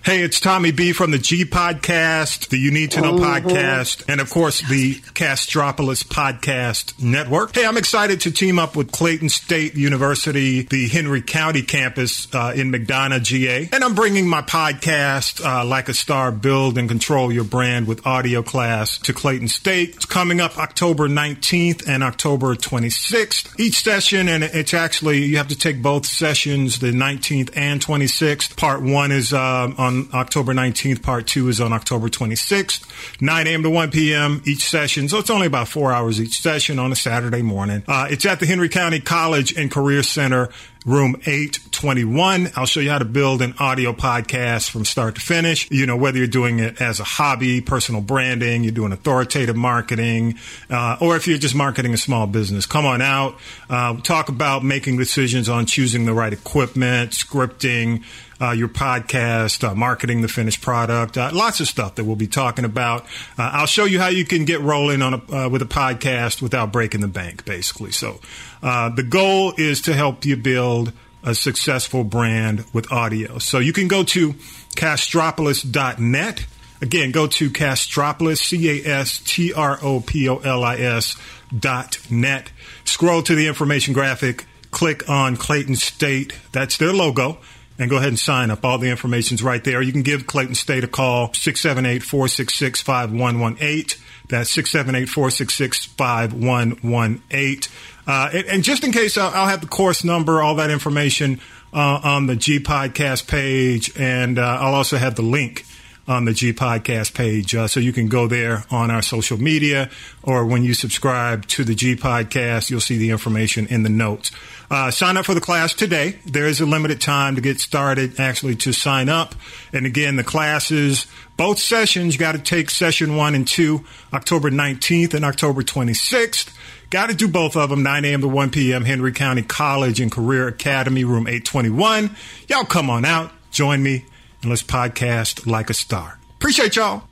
Hey, it's Tommy B from the G Podcast, the You Need to Know podcast, and of course the Castropolis Podcast Network. Hey, I'm excited to team up with Clayton State University, the Henry County campus uh, in McDonough, GA, and I'm bringing my podcast, uh, Like a Star, Build and Control Your Brand with Audio class to Clayton State. It's coming up October 19th and October 26th. Each session, and it's actually, you have to take both sessions, the 19th and 26th. Part one is um, on October 19th, part two is on October 26th, 9 a.m. to 1 p.m. each session. So it's only about four hours each session on a Saturday morning. Uh, it's at the Henry County College and Career Center room 821. I'll show you how to build an audio podcast from start to finish. You know, whether you're doing it as a hobby, personal branding, you're doing authoritative marketing, uh, or if you're just marketing a small business, come on out. Uh, talk about making decisions on choosing the right equipment, scripting, uh, your podcast, uh, marketing the finished product, uh, lots of stuff that we'll be talking about. Uh, I'll show you how you can get rolling on a, uh, with a podcast without breaking the bank, basically. So uh, the goal is to help you build a successful brand with audio. So you can go to castropolis.net. Again, go to Castropolis, C A S T R O P O L I S dot net. Scroll to the information graphic, click on Clayton State. That's their logo. And go ahead and sign up. All the information's right there. You can give Clayton State a call, 678 466 5118. That's 678 466 5118. Uh, And and just in case, I'll I'll have the course number, all that information uh, on the G Podcast page. And uh, I'll also have the link on the G Podcast page. Uh, so you can go there on our social media, or when you subscribe to the G Podcast, you'll see the information in the notes. Uh, sign up for the class today. There is a limited time to get started, actually, to sign up. And again, the classes, both sessions, you got to take session one and two, October 19th and October 26th. Got to do both of them, 9 a.m. to 1 p.m., Henry County College and Career Academy, room 821. Y'all come on out, join me, and let's podcast like a star. Appreciate y'all.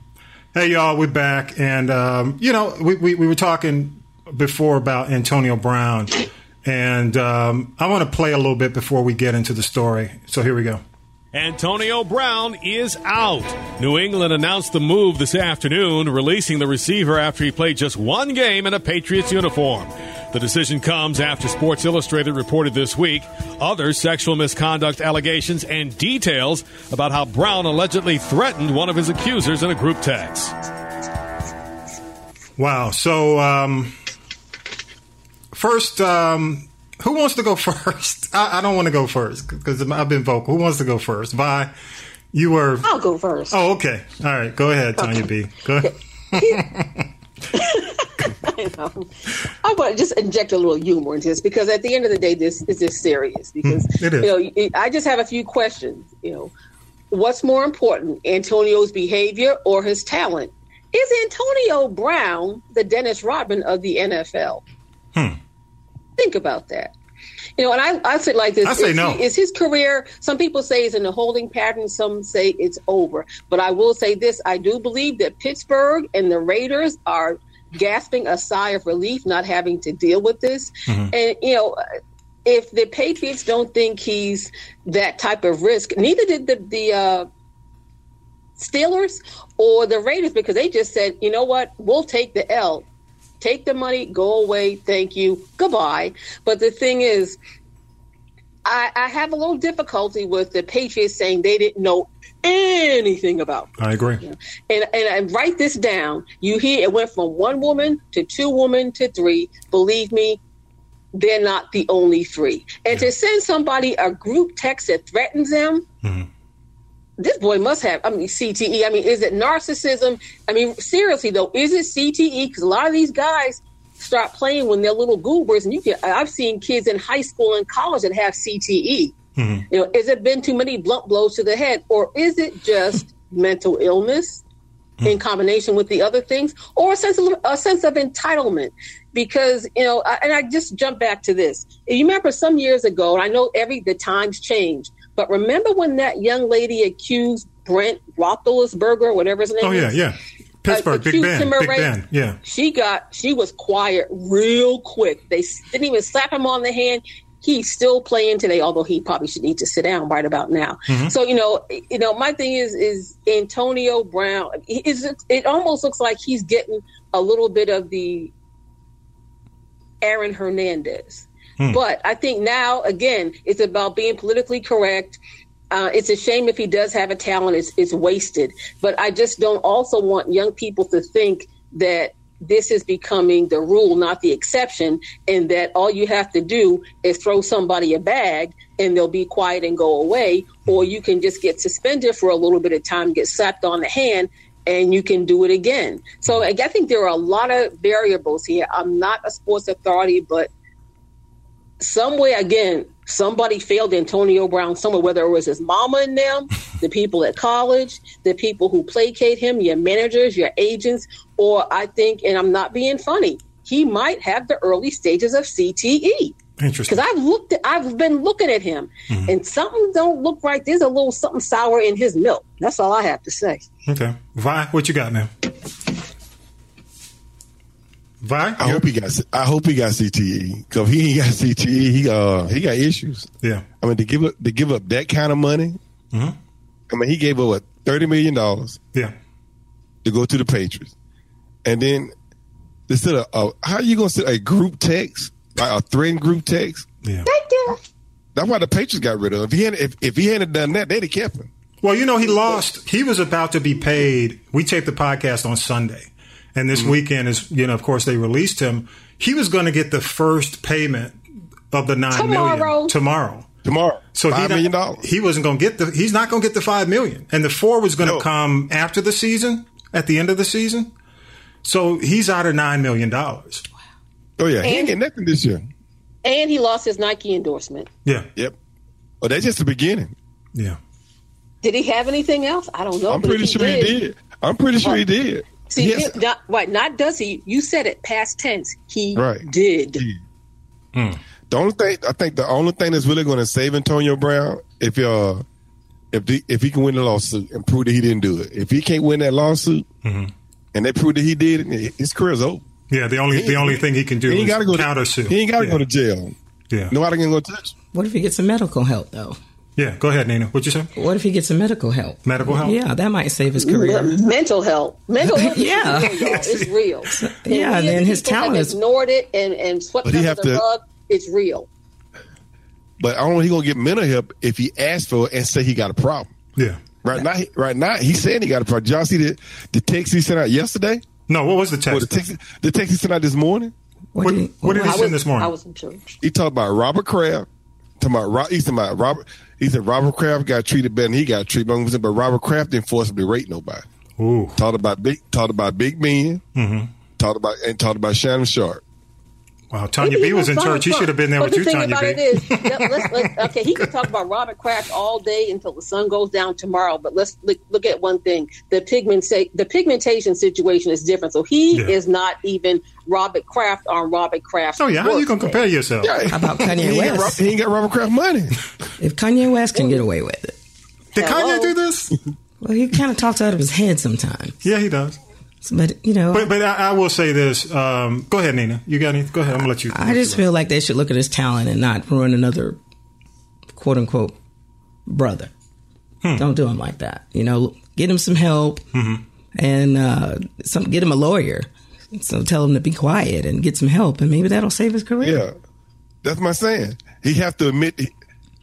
Hey, y'all, we're back. And, um, you know, we, we, we were talking before about Antonio Brown. And um, I want to play a little bit before we get into the story. So here we go. Antonio Brown is out. New England announced the move this afternoon, releasing the receiver after he played just one game in a Patriots uniform. The decision comes after Sports Illustrated reported this week other sexual misconduct allegations and details about how Brown allegedly threatened one of his accusers in a group text. Wow. So, um, first, um, who wants to go first? I, I don't want to go first because I've been vocal. Who wants to go first? Vi, you were. I'll go first. Oh, okay. All right. Go ahead, Tanya B. Go ahead. I know. I want to just inject a little humor into this because at the end of the day, this is just serious. Because Mm, it is. you know, I just have a few questions. You know, what's more important, Antonio's behavior or his talent? Is Antonio Brown the Dennis Rodman of the NFL? Hmm. Think about that. You know, and I, I say like this: I say is, no. is his career? Some people say it's in a holding pattern. Some say it's over. But I will say this: I do believe that Pittsburgh and the Raiders are gasping a sigh of relief not having to deal with this. Mm-hmm. And you know, if the Patriots don't think he's that type of risk, neither did the the uh, Steelers or the Raiders because they just said, you know what, we'll take the L. Take the money, go away, thank you, goodbye. But the thing is, I, I have a little difficulty with the Patriots saying they didn't know anything about. I agree. And and I write this down. You hear it went from one woman to two women to three. Believe me, they're not the only three. And to send somebody a group text that threatens them, mm-hmm. This boy must have. I mean, CTE. I mean, is it narcissism? I mean, seriously though, is it CTE? Because a lot of these guys start playing when they're little goobers, and you can. I've seen kids in high school and college that have CTE. Mm-hmm. You know, is it been too many blunt blows to the head, or is it just mental illness mm-hmm. in combination with the other things, or a sense of a sense of entitlement? Because you know, I- and I just jump back to this. You remember some years ago, and I know every the times change, but remember when that young lady accused Brent Roethlisberger, whatever his name is? Oh yeah, is, yeah. Pittsburgh, Big accused Ben, Big rape. Ben. Yeah. She got she was quiet real quick. They didn't even slap him on the hand. He's still playing today, although he probably should need to sit down right about now. Mm-hmm. So you know, you know, my thing is is Antonio Brown. Is it almost looks like he's getting a little bit of the Aaron Hernandez. Hmm. But I think now again, it's about being politically correct. Uh, it's a shame if he does have a talent; it's, it's wasted. But I just don't also want young people to think that this is becoming the rule, not the exception, and that all you have to do is throw somebody a bag and they'll be quiet and go away, or you can just get suspended for a little bit of time, get slapped on the hand, and you can do it again. So I I think there are a lot of variables here. I'm not a sports authority, but somewhere again, somebody failed Antonio Brown somewhere, whether it was his mama and them, the people at college, the people who placate him, your managers, your agents, or I think, and I'm not being funny, he might have the early stages of CTE. Interesting. Because I've looked, at, I've been looking at him, mm-hmm. and something don't look right. There's a little something sour in his milk. That's all I have to say. Okay. Vi, what you got, man? Vi? I hope he got. I hope he got CTE because he ain't got CTE. He uh he got issues. Yeah. I mean to give up to give up that kind of money. Mhm. I mean he gave up what thirty million dollars Yeah. to go to the Patriots, and then instead of uh, how are you gonna send a group text like a threatened group text? Yeah. Thank you. That's why the Patriots got rid of him. If he had if, if he hadn't done that, they'd have kept him. Well, you know, he lost. He was about to be paid. We taped the podcast on Sunday. And this mm-hmm. weekend is, you know, of course, they released him. He was going to get the first payment of the nine million Tomorrow. tomorrow. Tomorrow, So five he million dollars. He wasn't going to get the. He's not going to get the five million, and the four was going to No. come after the season, at the end of the season. So he's out of nine million dollars. Oh yeah, he ain't And- getting nothing this year. And he lost his Nike endorsement. Yeah, Yep. Well, that's just the beginning. yeah. Did he have anything else? I don't know. I'm but if pretty sure he did. I'm pretty sure he did. See, Yes. it- not, right, not does he. You said it past tense. He Right. did. The only thing I think the only thing that's really going to save Antonio Brown if uh if the, if he can win the lawsuit and prove that he didn't do it. If he can't win that lawsuit and they prove that he did it, his career's over. Yeah, the only the only thing he can do He is got to go counter to sue. He ain't got to yeah. go to jail. Yeah, Nobody can go touch. What if he gets some medical help though? Yeah. Go ahead, Nina. What'd you say? What if he gets some medical help? Medical help? Yeah, that might save his career. Mental health. Mental health. Yeah. is real, y'all. it's real. Yeah, we and as his talent is- ignored it and and swept he under the to- rug. It's real. But I don't know he gonna get mental help if he asks for it and say he got a problem. Yeah. Right now, he- right now he's saying he got a problem. Did y'all see the the text he sent out yesterday? No, what was the Or the text? text the text he sent out this morning? What, did he- what did he I send was this morning? I was in church. He talked about Robert Kraft. Talking about he's talking about Robert. He said Robert Kraft got treated better than he got treated. But but Robert Kraft didn't forcibly rape nobody. Ooh. Talked about big. Talked about Big Ben. Mm-hmm. Talked about and talked about Shannon Sharpe. Wow, Tanya Maybe B was in fine, church. He should have been there but with you, the thing Tanya about B. it is, let- let's, let's, okay, he could talk about Robert Kraft all day until the sun goes down tomorrow. But let's look, look at one thing: the pigment the pigmentation situation is different. So he Yeah. is not even Robert Kraft on Robert Kraft. Oh yeah, how are you gonna compare yourself? Yeah, How about he Kanye ain't, got, Ro- West? he ain't got Robert Kraft money. If Kanye West can get away with it, Did Hello? Kanye do this? well, he kind of talks out of his head sometimes. yeah, he does. But you know, But but I, I will say this. Um, go ahead, Nina. You got any? Go ahead. I'm gonna let you. I just feel like they should look at his talent and not ruin another quote unquote brother. Hmm. Don't do him like that. You know, get him some help Mm-hmm. and uh, some get him a lawyer. So tell him to be quiet and get some help, and maybe that'll save his career. Yeah, that's my saying. He have to admit. He,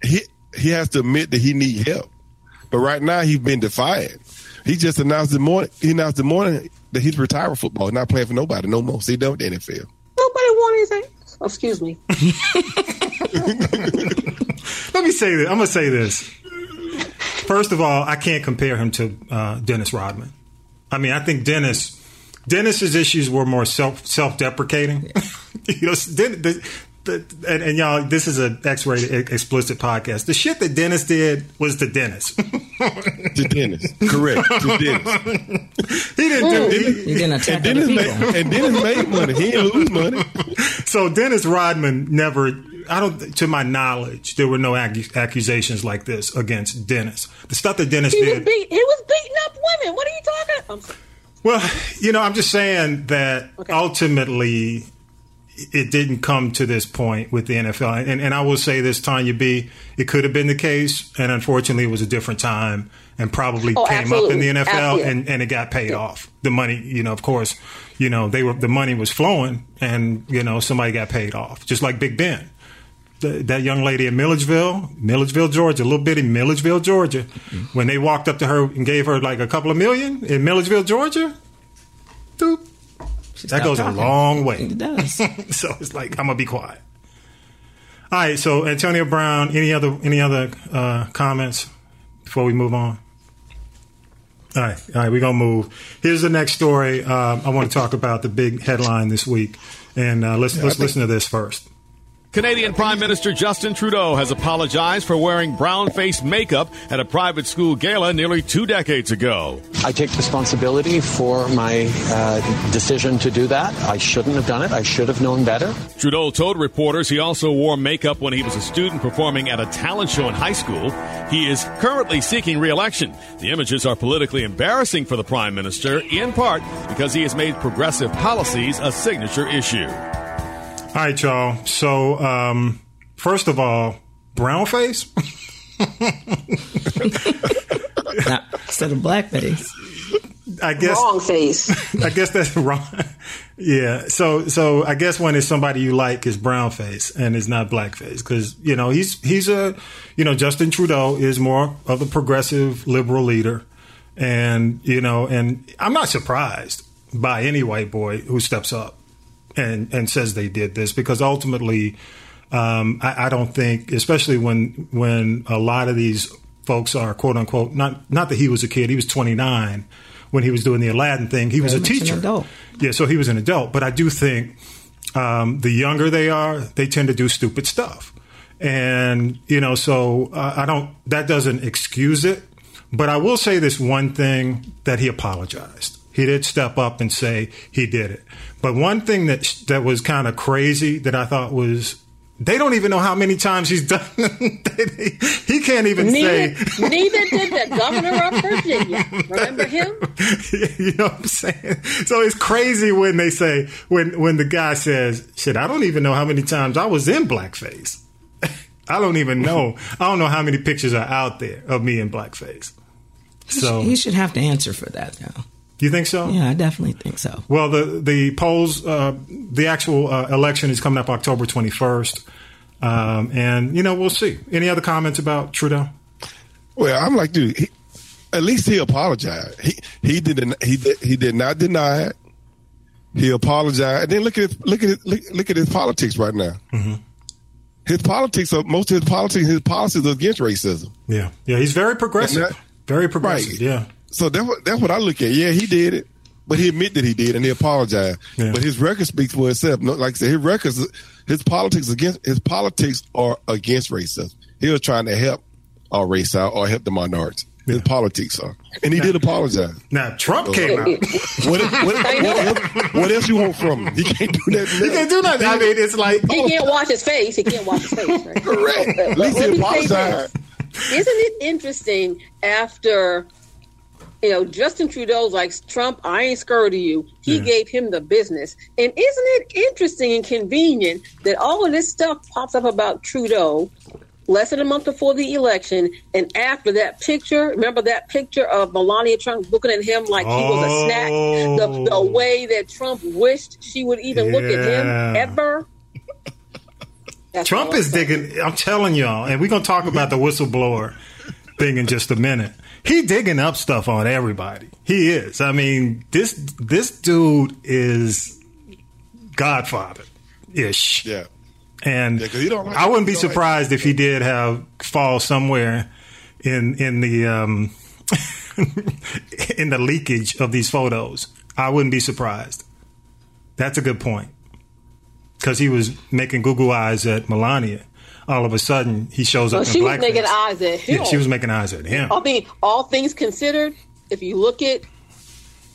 he he has to admit that he need help. But right now he's been defiant. He just announced the morning he announced the morning that he's retiring football, not playing for nobody no more. So he done with the NFL. Nobody want anything. Oh, excuse me. Let me say this. I'm gonna say this. First of all, I can't compare him to uh, Dennis Rodman. I mean, I think Dennis Dennis's issues were more self self deprecating. you know, Den- the, the, and, and y'all, this is an X rated explicit podcast. The shit that Dennis did was to Dennis. to Dennis, correct. To Dennis, he didn't do. He, He didn't attack and Dennis, people. made, and Dennis made money. He didn't lose money. so Dennis Rodman never. I don't, to my knowledge, there were no ac- accusations like this against Dennis. The stuff that Dennis He was did. beat. He was beating up women. What are you talking? I'm. Well, you know, I'm just saying that Okay. ultimately it didn't come to this point with the NFL. And, and I will say this, Tanya B, it could have been the case. And unfortunately, it was a different time and probably Oh, came up in the. NFL Absolutely. and, and it got paid off. The money, you know, of course, you know, they were, the money was flowing and, you know, somebody got paid off, just like Big Ben. The, that young lady in Milledgeville, Milledgeville, Georgia, a little bitty Milledgeville, Georgia, mm-hmm. when they walked up to her and gave her like a couple of million in Milledgeville, Georgia, doop, that goes talking. a long way. It does. so it's like I'm gonna be quiet. All right. So Antonio Brown. Any other any other uh, comments before we move on? All right. All right. We're gonna move. Here's the next story. Um, I want to talk about the big headline this week, and uh, let's let's listen to this first. Canadian Prime Minister Justin Trudeau has apologized for wearing brown face makeup at a private school gala nearly two decades ago. I take responsibility for my uh, decision to do that. I shouldn't have done it. I should have known better. Trudeau told reporters he also wore makeup when he was a student performing at a talent show in high school. He is currently seeking re election. The images are politically embarrassing for the Prime Minister, in part because he has made progressive policies a signature issue. All right, y'all. So um, first of all, brown face. Now, instead of blackface. I guess Wrong face. I guess that's wrong. yeah. So so I guess when it's somebody you like is brown face and it's not blackface because you know he's he's a you know Justin Trudeau is more of a progressive liberal leader, and you know and I'm not surprised by any white boy who steps up and and says they did this because ultimately um, I, I don't think especially when when a lot of these folks are quote unquote not not that he was a kid he was 29 when he was doing the Aladdin thing he was a Very an teacher. yeah so he was an adult but I do think um, the younger they are they tend to do stupid stuff. And you know so uh, I don't that doesn't excuse it but I will say this one thing that he apologized he did step up and say he did it. But one thing that that was kind of crazy that I thought was they don't even know how many times he's done. he can't even Neither, say. neither did the governor of Virginia. Remember him? you know what I'm saying? So it's crazy when they say when when the guy says, "Shit, I don't even know how many times I was in blackface." I don't even know. I don't know how many pictures are out there of me in blackface. So he should have to answer for that now. You think so? Yeah, I definitely think so. Well, the the polls, uh, the actual uh, election is coming up October twenty first, um, and you know we'll see. Any other comments about Trudeau? Well, I'm like, dude. He, at least he apologized. He he did he did, he did not deny it. He apologized. And then look at his, look at look, look at his politics right now. His politics are most of his politics, his policies are against racism. Yeah, yeah, he's very progressive. That- very progressive. Right. Yeah, So that's what that's what I look at. Yeah, he did it, but he admitted that he did and he apologized. Yeah. But his record speaks for itself. Like I said, his records, his politics against his politics are against racism. He was trying to help our race out or help the minorities. His politics are, and he did apologize. Now Trump came uh, out. What, what, what, else, what else you want from him? He can't do that. He can't do nothing. I mean, it's like He can't wash his face. He can't wash his face, right? Correct. At least Let he me apologized. Isn't it interesting after you know Justin Trudeau's like Trump, I ain't scared of you. He Yeah. gave him the business. And isn't it interesting and convenient that all of this stuff pops up about Trudeau less than a month before the election and after that picture, remember that picture of Melania Trump looking at him like he was a snack? The, the Oh. way that Trump wished she would even look at him ever. That's Trump is digging. I'm telling y'all, and we're gonna talk about the whistleblower thing in just a minute. He digging up stuff on everybody. He is. I mean, this this dude is Godfather ish. Yeah. And Yeah, 'cause he don't like- I wouldn't be don't like- surprised if he did have fall somewhere in in the um, in the leakage of these photos. I wouldn't be surprised. That's a good point because he was making Google eyes at Melania. All of a sudden, he shows Well, up in she was making eyes at him. Yeah, she was making eyes at him. I mean, all things considered, if you look at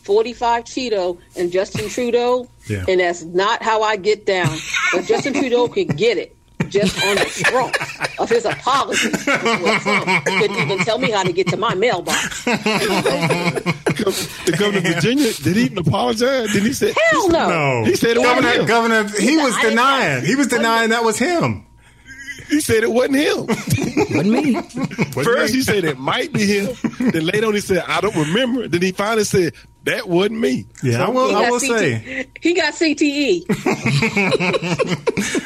45 Cheeto and Justin Trudeau, Yeah. and that's not how I get down, but Justin Trudeau can get it just on the strength of his apology. Well, Trump couldn't even tell me how to get to my mailbox. to come to Virginia, did he even apologize? Did he say? Hell no. No, He said it governor. Governor, he was denying. He was denying that was him. He said it wasn't him. Wasn't me. First, he said it might be him. Then later on, he said, I don't remember. Then he finally said, that wasn't me. Yeah, I will. He I will CT say. he got. CTE.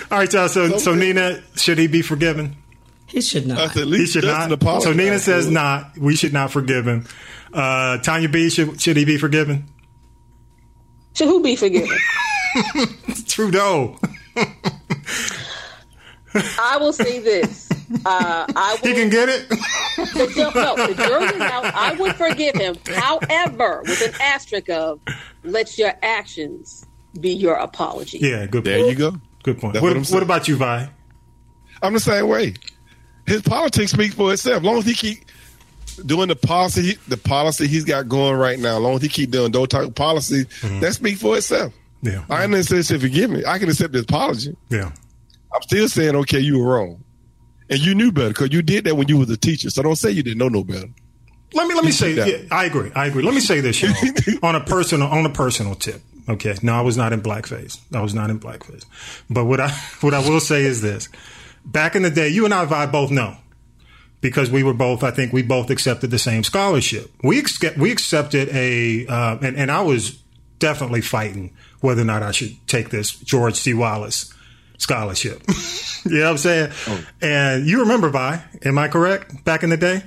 All right, y'all. So, so Nina, should he be forgiven? He should not. I said, He should Justin not. apologized. So Nina says not. We should not forgive him. Uh, Tanya B. Should should he be forgiven? Should who be forgiven? Trudeau. I will say this. Uh, I will, He can get it. the, ju- no, the jury is out. I would forgive him. However, with an asterisk of, let your actions be your apology. Yeah, good. There point. you go. Good point. What, what what about you, Vi? I'm the same way. His politics speak for itself. As long as he keep doing the policy, the policy he's got going right now, as long as he keep doing those type of policies, that speak for itself. Mm-hmm. Yeah. I ain't necessarily say forgive me. I can accept his apology. Yeah. I'm still saying, okay, you were wrong. And you knew better because you did that when you was a teacher. So don't say you didn't know no better. Let me let me You say. that. Yeah, I agree. I agree. Let me say this, y'all, on a personal on a personal tip. Okay, no, I was not in blackface. I was not in blackface. But what I what I will say is this: back in the day, you and I, Vi, both know because we were both. I think we both accepted the same scholarship. We accept, we accepted a, uh, and, and I was definitely fighting whether or not I should take this George C. Wallace scholarship. you know what I'm saying? And you remember, by, Am I correct? Back in the day,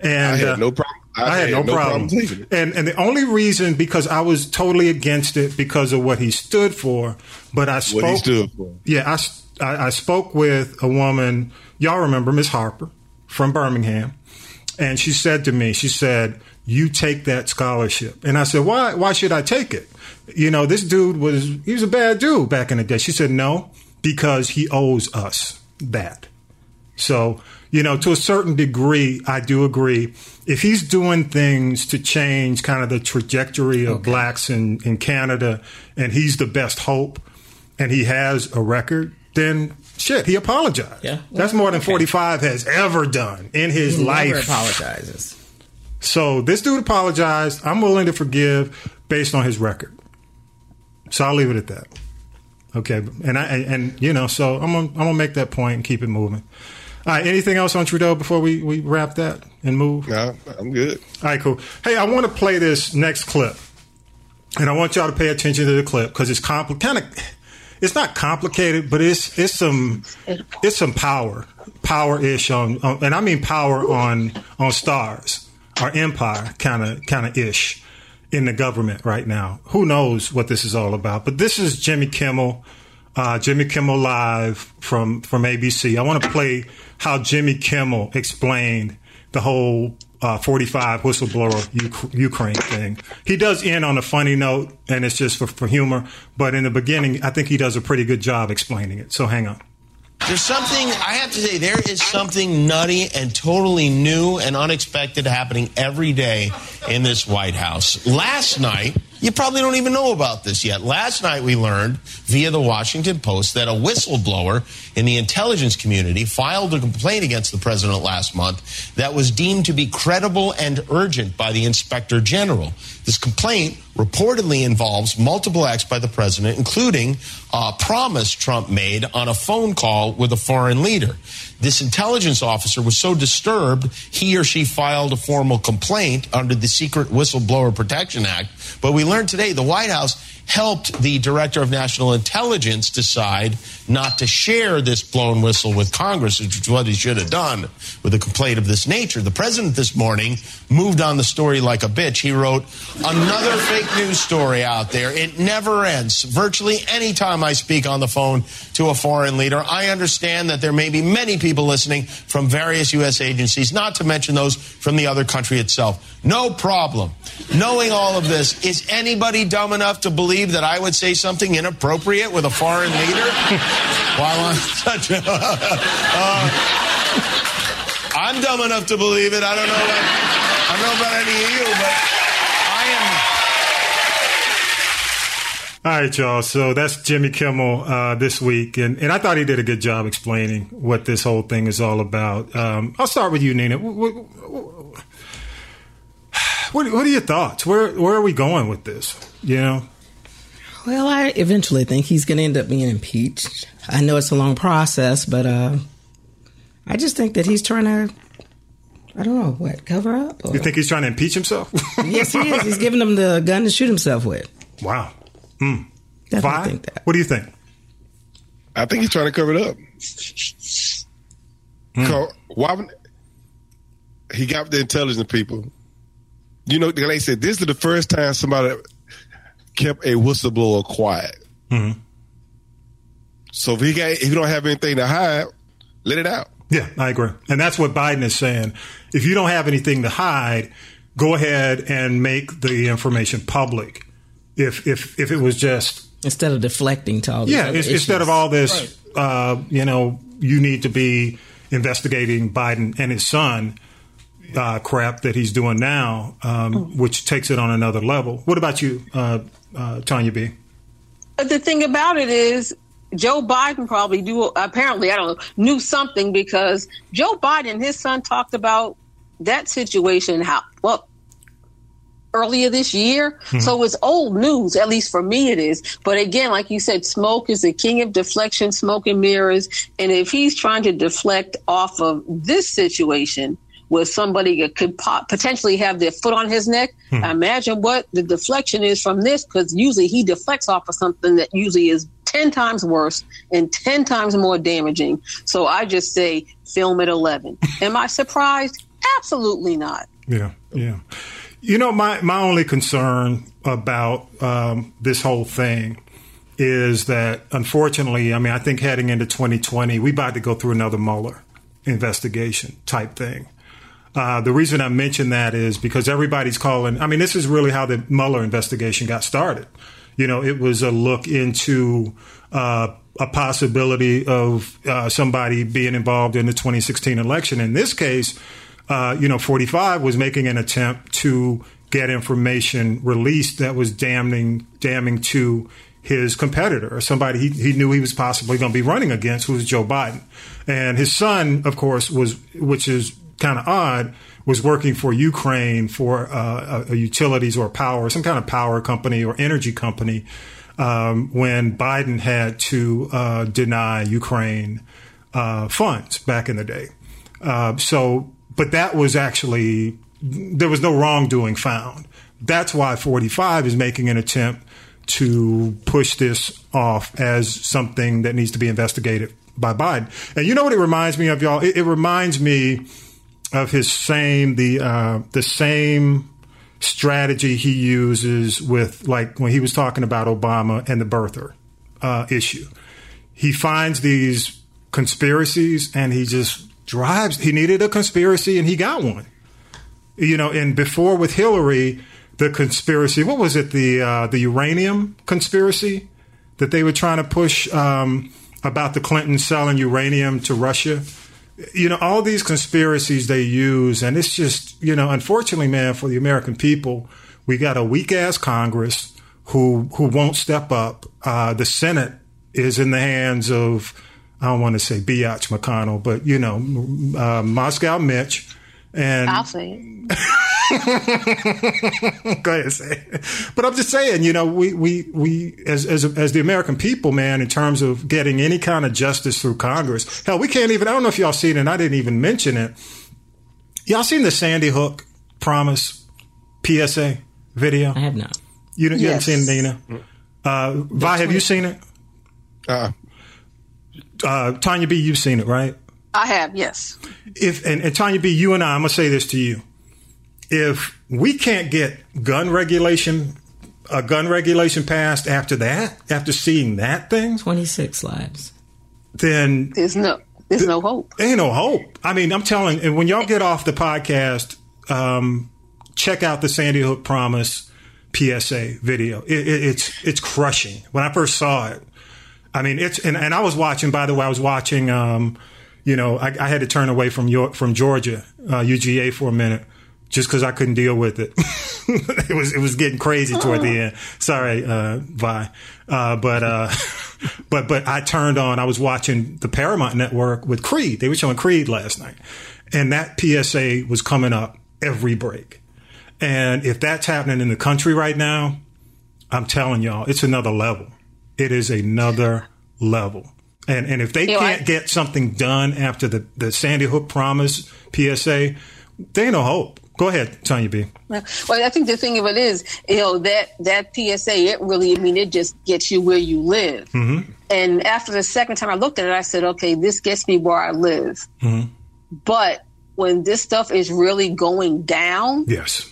and I had uh, no problem. I, had, no, problem. taking it. And and the only reason because I was totally against it because of what he stood for. But I spoke. What he stood for. Yeah, I, I- I spoke with a woman. Y'all remember Miss Harper from Birmingham, and she said to me, she said, "You take that scholarship." And I said, "Why? Why should I take it?" You know, this dude was he was a bad dude back in the day. She said, "No, because he owes us that." So, you know, to a certain degree, I do agree. If he's doing things to change kind of the trajectory of blacks in, in Canada and he's the best hope and he has a record, then shit, he apologized. Yeah. That's more than 45 has ever done in his He life. never apologizes. So this dude apologized. I'm willing to forgive based on his record. So I'll leave it at that. Okay, and I and, you know, so I'm gonna I'm gonna make that point and keep it moving. All right, anything else on Trudeau before we we wrap that and move? Nah, I'm good. All right, cool. Hey, I want to play this next clip, and I want y'all to pay attention to the clip because it's compli- kind of it's not complicated, but it's it's some it's some power power ish on, on, and I mean power on on Starz or empire kind of kind of ish in the government right now. Who knows what this is all about? But this is Jimmy Kimmel. Uh, Jimmy Kimmel live from from ABC. I want to play how Jimmy Kimmel explained the whole uh, 45 whistleblower Uk- Ukraine thing. He does end on a funny note, and it's just for, for humor. But in the beginning, I think he does a pretty good job explaining it. So hang on. There's something, I have to say, there is something nutty and totally new and unexpected happening every day in this White House. Last night, you probably don't even know about this yet. Last night, we learned via the Washington Post that a whistleblower in the intelligence community filed a complaint against the president last month that was deemed to be credible and urgent by the inspector general. This complaint reportedly involves multiple acts by the president, including a promise Trump made on a phone call with a foreign leader. This intelligence officer was so disturbed, he or she filed a formal complaint under the Secret Whistleblower Protection Act. But we learned today the White House helped the director of national intelligence decide not to share this blown whistle with Congress, which is what he should have done with a complaint of this nature. The president this morning moved on the story like a bitch. He wrote, Another fake news story out there. It never ends. Virtually any time I speak on the phone to a foreign leader, I understand that there may be many people listening from various U.S. agencies, not to mention those from the other country itself. No problem. Knowing all of this, is anybody dumb enough to believe that I would say something inappropriate with a foreign leader while I'm such a. Uh, I'm dumb enough to believe it. I don't know. About, I don't know about any of you, but I am. All right, y'all. So that's Jimmy Kimmel uh, this week, and, and I thought he did a good job explaining what this whole thing is all about. Um, I'll start with you, Nina. What, what, what, are your thoughts? Where where are we going with this? You know. Well, I eventually think he's going to end up being impeached. I know it's a long process, but uh, I just think that he's trying to. I don't know what cover up. Or? You think he's trying to impeach himself? yes, he is. He's giving him the gun to shoot himself with. Wow. Hmm. Definitely think that. What do you think? I think he's trying to cover it up. Mm. Why he got the intelligent people. You know, they said this is the first time somebody kept a whistleblower quiet. Mm-hmm. So if he got, if you don't have anything to hide, let it out. Yeah, I agree, and that's what Biden is saying. If you don't have anything to hide, go ahead and make the information public. If if if it was just instead of deflecting to all yeah, instead of all this, right. uh, you know, you need to be investigating Biden and his son. Uh, crap that he's doing now, um, oh. which takes it on another level. What about you, uh, uh Tanya B? The thing about it is, Joe Biden probably do apparently I don't know knew something because Joe Biden his son talked about that situation how well earlier this year mm-hmm. so it's old news at least for me it is but again like you said smoke is the king of deflection smoke and mirrors and if he's trying to deflect off of this situation where somebody could potentially have their foot on his neck. Hmm. Imagine what the deflection is from this, because usually he deflects off of something that usually is 10 times worse and 10 times more damaging. So I just say film at 11. Am I surprised? Absolutely not. Yeah, yeah. You know, my, my only concern about um, this whole thing is that unfortunately, I mean, I think heading into 2020, we about to go through another Mueller investigation type thing. Uh, the reason I mention that is because everybody's calling. I mean, this is really how the Mueller investigation got started. You know, it was a look into uh, a possibility of uh, somebody being involved in the 2016 election. In this case, uh, you know, 45 was making an attempt to get information released that was damning, damning to his competitor or somebody he, he knew he was possibly going to be running against, who was Joe Biden. And his son, of course, was, which is kind of odd, was working for Ukraine for uh, a, a, utilities or power, some kind of power company or energy company, um, when Biden had to uh, deny Ukraine uh, funds back in the day. Uh, so, but that was actually there was no wrongdoing found. That's why 45 is making an attempt to push this off as something that needs to be investigated by Biden. And you know what it reminds me of, y'all? It, it reminds me of his same the uh, the same strategy he uses with like when he was talking about Obama and the birther uh, issue. He finds these conspiracies and he just drives. He needed a conspiracy and he got one. You know, and before with Hillary, the conspiracy. What was it? The uh, the uranium conspiracy that they were trying to push um, about the Clintons selling uranium to Russia you know, all these conspiracies they use, and it's just, you know, unfortunately, man, for the American people, we got a weak ass Congress who who won't step up. Uh, the Senate is in the hands of, I don't want to say Biatch McConnell, but you know, uh, Moscow Mitch, and I'll say it. Go ahead, say. It. But I'm just saying, you know, we we we as as as the American people, man, in terms of getting any kind of justice through Congress. Hell, we can't even. I don't know if y'all seen it. and I didn't even mention it. Y'all seen the Sandy Hook promise PSA video? I have not. You, you Yes. haven't seen it, Nina? Uh, Vi, have you seen it? Uh, Uh, Tanya B, you've seen it, right? I have, yes. if and, and Tanya B, you and I, I'm gonna say this to you: if we can't get gun regulation, a gun regulation passed after that, after seeing that thing, 26 lives, then there's no there's no hope. Ain't no hope. I mean, I'm telling. And when y'all get off the podcast, um, check out the Sandy Hook Promise PSA video. It, it, it's it's crushing. When I first saw it, I mean, it's and, and I was watching. By the way, I was watching. Um, you know, I, I had to turn away from your from Georgia uh, UGA for a minute just because I couldn't deal with it. it was it was getting crazy toward the end. Sorry, uh, Vi, uh, but uh, but but I turned on. I was watching the Paramount Network with Creed. They were showing Creed last night, and that PSA was coming up every break. And if that's happening in the country right now, I'm telling y'all, it's another level. It is another level. And and if they You can't I- get something done after the, the Sandy Hook Promise PSA, they ain't no hope. Go ahead, Tanya B. Well, I think the thing of it is, you know, that that PSA, it really, I mean, it just gets you where you live. Mm-hmm. And after the second time I looked at it, I said, okay, this gets me where I live. Mm-hmm. But when this stuff is really going down, Yes.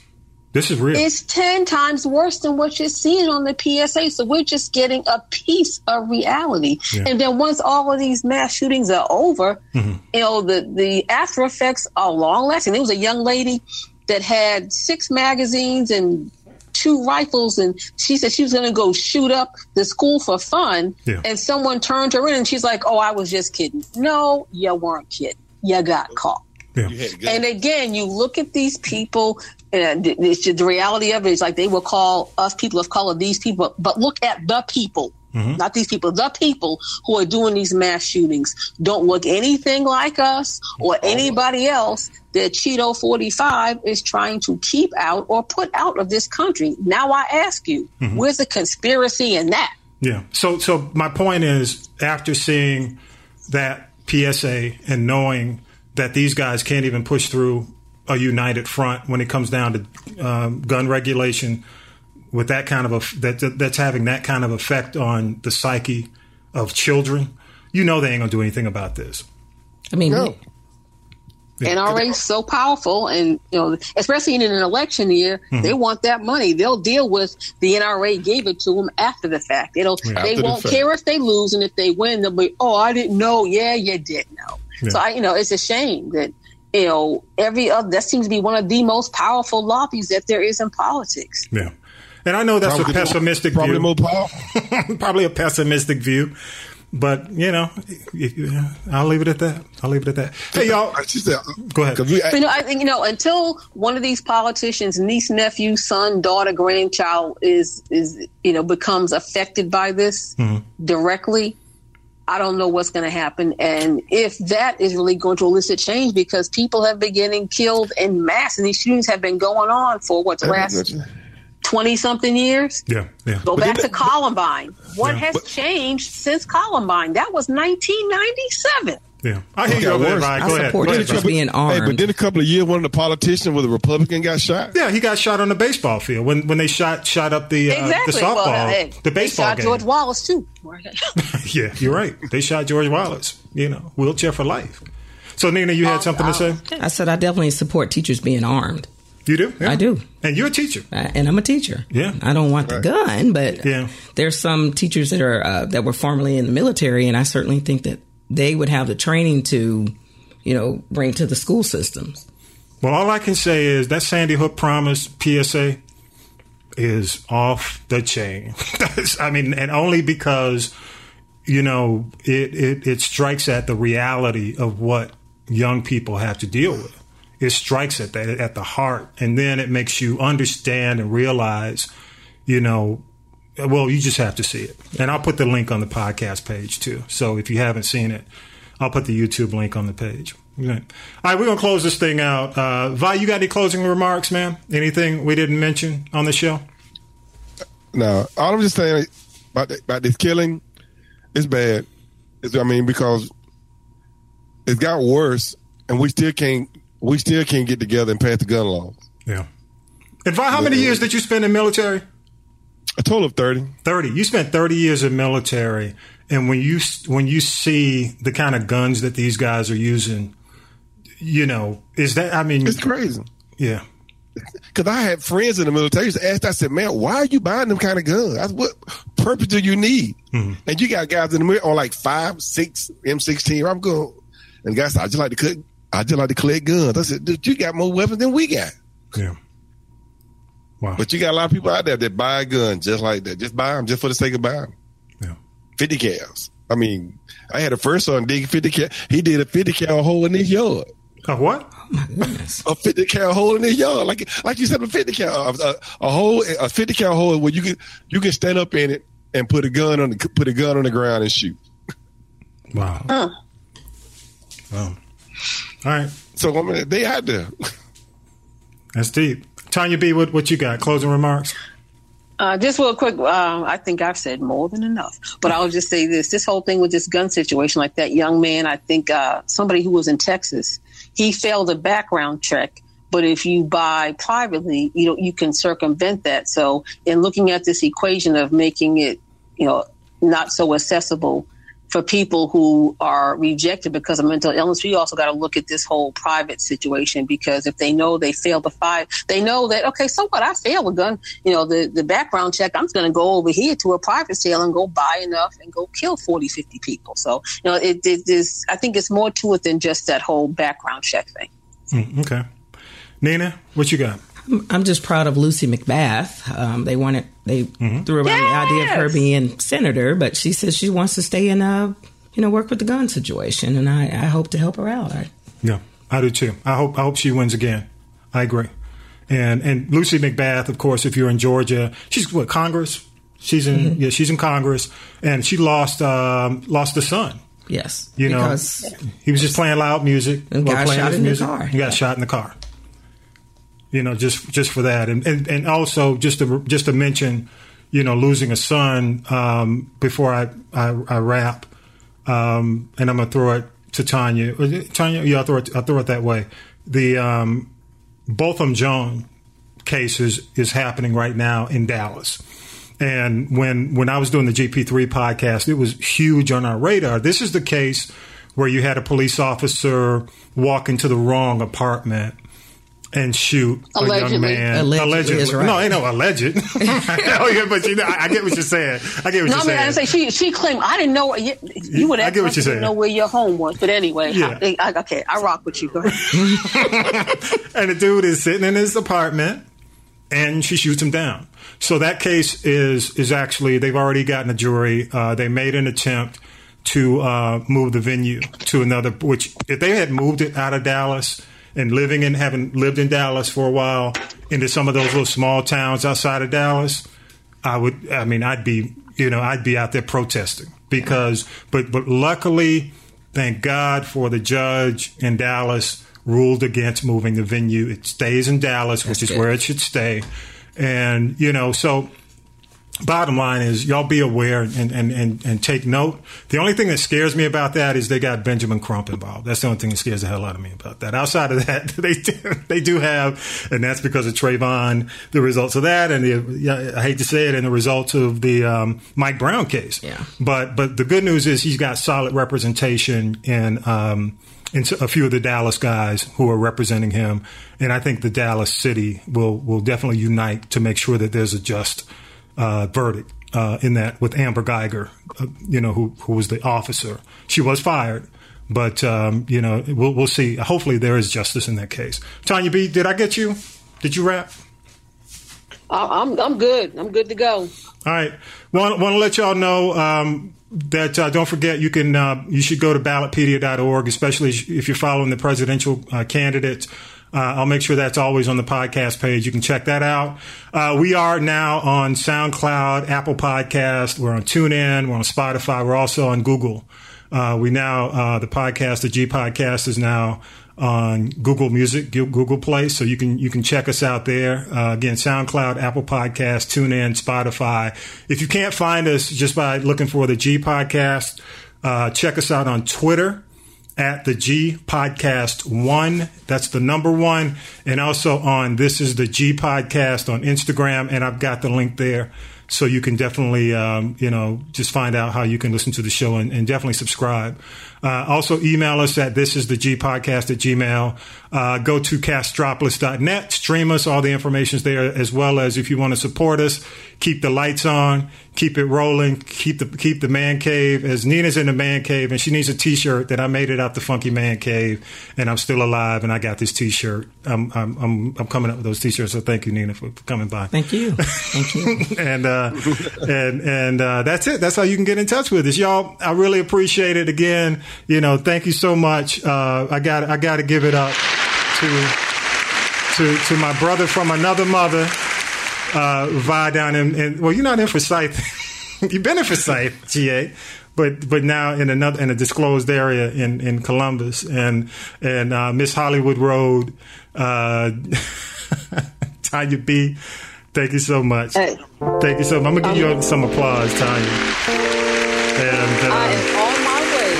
This is real. it's 10 times worse than what you're seeing on the PSA. So we're just getting a piece of reality. Yeah. And then once all of these mass shootings are over, Mm-hmm. you know, the, the after effects are long lasting. There was a young lady that had six magazines and two rifles, and she said she was going to go shoot up the school for fun. Yeah. And someone turned her in, and she's like, Oh, I was just kidding. No, you weren't kidding. You got caught. Yeah. And again, you look at these people, and it's just, the reality of it is like they will call us people of color these people, but look at the people, mm-hmm. not these people, the people who are doing these mass shootings don't look anything like us or anybody else that Cheeto 45 is trying to keep out or put out of this country. Now I ask you, mm-hmm. where's the conspiracy in that? Yeah. So so my point is after seeing that PSA and knowing that these guys can't even push through a united front when it comes down to um, gun regulation with that kind of a that that's having that kind of effect on the psyche of children, you know they ain't gonna do anything about this. I mean, No. NRA is so powerful, and you know, especially in an election year, Mm-hmm. they want that money. They'll deal with the NRA gave it to them after the fact. They don't. After they the won't fact. care if they lose, and if they win, they'll be, "Oh, I didn't know." Yeah, you did know. Yeah. So I, you know, it's a shame that you know every other. That seems to be one of the most powerful lobbies that there is in politics. Yeah. And I know that's Probably a pessimistic probably view. more powerful. probably a pessimistic view. But you know, I'll leave it at that. I'll leave it at that. Hey, y'all, go ahead. But, you know, I think you know until one of these politicians' niece, nephew, son, daughter, grandchild is is you know becomes affected by this mm-hmm. directly. I don't know what's going to happen, and if that is really going to elicit change, because people have been getting killed in mass, and these shootings have been going on for what the last twenty something years. Yeah, yeah. Go But back then- to Columbine. What Yeah. has But- changed since Columbine? That was 1997. Yeah, I hear Okay, you over there, worse. Ryan. I Go ahead. support Go ahead, teachers Ryan. being Hey, but then a couple of years, one of the politicians with a Republican got shot. Yeah, he got shot on the baseball field when when they shot shot up the uh, Exactly. the softball, well, hey, the they baseball shot game. George Wallace too. yeah, you're right. They shot George Wallace. You know, wheelchair for life. So Nina, you had something to say? I said I definitely support teachers being armed. You do? Yeah. I do. And you're a teacher. Uh, and I'm a teacher. Yeah. I don't want the gun, but Yeah. there's some teachers that are uh, that were formerly in the military, and I certainly think that they would have the training to, you know, bring to the school systems. Well, all I can say is that Sandy Hook Promise PSA is off the chain. I mean, and only because you know it, it it strikes at the reality of what young people have to deal with. It strikes at that at the heart, and then it makes you understand and realize, you know. Well, you just have to see it, and I'll put the link on the podcast page too. So if you haven't seen it, I'll put the YouTube link on the page. All right, we're gonna close this thing out. Uh, Vi, you got any closing remarks, man? Anything we didn't mention on the show? No, all I'm just saying about th- about this killing, it's bad. It's, I mean, because it's got worse, and we still can't we still can't get together and pass the gun laws. Yeah. And Vi, how many years did you spend in military? A total of thirty. Thirty. You spent thirty years in military, and when you when you see the kind of guns that these guys are using, you know, is that? I mean, it's crazy. Yeah. Because I had friends in the military. Used to ask, I said, "Man, why are you buying them kind of guns? That's what purpose do you need?" Mm-hmm. And you got guys in the military on like five, six M16. I'm going, and guys, I just like to cook. I just like to collect guns. I said, "Dude, you got more weapons than we got." Yeah. Wow. But you got a lot of people out there that buy a gun just like that. Just buy them just for the sake of buying them. Yeah. 50 cals. I mean, I had a first son dig 50 cal. He did a 50 cal hole in his yard. A what? Oh, a 50 cal hole in his yard. Like, like you said, a 50 cal, a, a hole, a 50 cal hole where you can, you can stand up in it and put a gun on the, put a gun on the ground and shoot. Wow. Huh. Wow. All right. So, I mean, they had there. That's deep. Tanya B, what, what you got? Closing remarks? Uh, just real quick, uh, I think I've said more than enough, but I'll just say this: this whole thing with this gun situation, like that young man, I think uh, somebody who was in Texas, he failed a background check. But if you buy privately, you know you can circumvent that. So, in looking at this equation of making it, you know, not so accessible for people who are rejected because of mental illness, we also got to look at this whole private situation because if they know they failed the five, they know that okay, so what? I failed a gun, you know, the the background check. I'm going to go over here to a private sale and go buy enough and go kill 40, 50 people. So you know, it, it is. I think it's more to it than just that whole background check thing. Mm, okay, Nina, what you got? I'm just proud of Lucy McBath. Um, they wanted they Mm-hmm. threw around Yes! the idea of her being senator, but she says she wants to stay in uh you know work with the gun situation, and I, I hope to help her out. I, Yeah, I do too. I hope I hope she wins again. I agree. And and Lucy McBath, of course, if you're in Georgia, she's what Congress. She's in Mm-hmm. yeah, she's in Congress, and she lost um, lost a son. yes, You know, he was just playing loud music. And while got playing shot his in the music. car. He got shot in the car. You know, just just for that, and and, and also just to just to mention, you know, losing a son um, before I I, I wrap, um, and I'm gonna throw it to Tanya. Tanya, yeah, I'll throw it. I'll throw it that way. The um, Botham Jean case is, is happening right now in Dallas. And when when I was doing the GP3 podcast, it was huge on our radar. This is the case where you had a police officer walk into the wrong apartment and shoot a young man. Allegedly is right. No, ain't no alleged. oh, yeah, but you know, I I get what you're saying. I get what No, you're I mean, I saying. say she she claimed I didn't know you, you would I get what you're saying. know where your home was, but anyway, Yeah. I, I, okay, I rock with you. Go ahead. and the dude is sitting in his apartment and she shoots him down. So that case is is actually they've already gotten a jury. Uh, they made an attempt to uh, move the venue to another. Which if they had moved it out of Dallas and living in having lived in Dallas for a while into some of those little small towns outside of Dallas, I would. I mean, I'd be you know I'd be out there protesting because. But but luckily, thank God for the judge in Dallas ruled against moving the venue. It stays in Dallas, which is good. where it should stay. And you know, so bottom line is y'all be aware and, and, and, and take note. The only thing that scares me about that is they got Benjamin Crump involved. That's the only thing that scares the hell out of me about that. Outside of that, they do, they do have, and that's because of Trayvon, the results of that, and the I hate to say it, and the results of the um, Mike Brown case. Yeah. But but the good news is he's got solid representation in. Um, in a few of the Dallas guys who are representing him, and I think the Dallas city will will definitely unite to make sure that there's a just uh, verdict uh, in that with Amber Guyger, uh, you know, who who was the officer. She was fired, but um, you know, we'll we'll see. Hopefully, there is justice in that case. Tanya B, did I get you? Did you wrap? I'm I'm good. I'm good to go. All right. Want want to let y'all know um, that uh, don't forget you can uh, you should go to ballotpedia.org, especially if you're following the presidential uh, candidates. Uh, I'll make sure that's always on the podcast page. You can check that out. Uh, we are now on SoundCloud, Apple Podcast. We're on TuneIn. We're on Spotify. We're also on Google. Uh, we now uh, the podcast, the G Podcast, is now on Google Music, Google Play, so you can you can check us out there. Uh, again, SoundCloud, Apple Podcast, TuneIn, Spotify. If you can't find us just by looking for the G Podcast, uh, check us out on Twitter at the G Podcast One. That's the number one, and also on This Is the G Podcast on Instagram, and I've got the link there So you can definitely, um, you know, just find out how you can listen to the show and, and definitely subscribe. Uh, also email us at this is the G podcast at gmail. Uh, go to castropolis.net, stream us. All the information is there as well as if you want to support us, keep the lights on, keep it rolling, keep the, keep the man cave as Nina's in the man cave and she needs a t-shirt that I made it out the funky man cave and I'm still alive and I got this t-shirt. I'm, I'm, I'm, I'm coming up with those t-shirts. So thank you, Nina, for, for coming by. Thank you. Thank you. and, uh, and, and, uh, that's it. That's how you can get in touch with us. Y'all, I really appreciate it again. You know, thank you so much. Uh, I got, I got to give it up to, to, to my brother from another mother, uh, Vi down in, in, well, you're not in Forsyth. You've been in Forsyth, GA but but now in another in a disclosed area in in Columbus and and uh, Miss Hollywood Road, uh, Tanya B. Thank you so much. Hey. Thank you so much. I'm gonna give you some applause, Tanya. And uh, I am on my way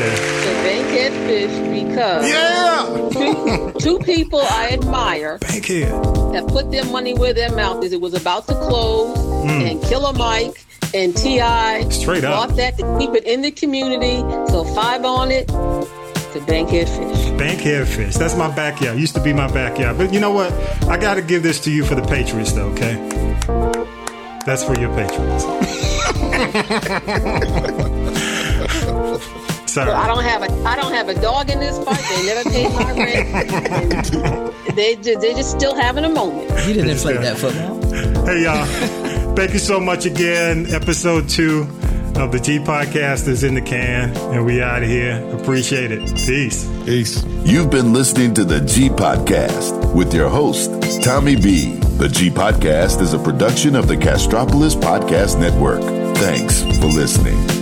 yeah, to Bankhead Fish because yeah, two, two people I admire Bankhead. have put their money where their mouth is. It was about to close, and Killer Mike and T.I. Mm. Straight up. bought that to keep it in the community. So five on it to Bankhead Fish. Bankhead Fish. That's my backyard. Used to be my backyard. But you know what? I got to give this to you for the Patriots, though. Okay. That's for your Patriots. Sorry. I don't have a I don't have a dog in this fight. They never paid my rent. And they they just still having a moment. You didn't inflate that football. Hey, y'all. Thank you so much again. Episode two of the G Podcast is in the can, and we out of here. Appreciate it. Peace. Peace. You've been listening to the G Podcast with your host, Tommy B. The G Podcast is a production of the Castropolis Podcast Network. Thanks for listening.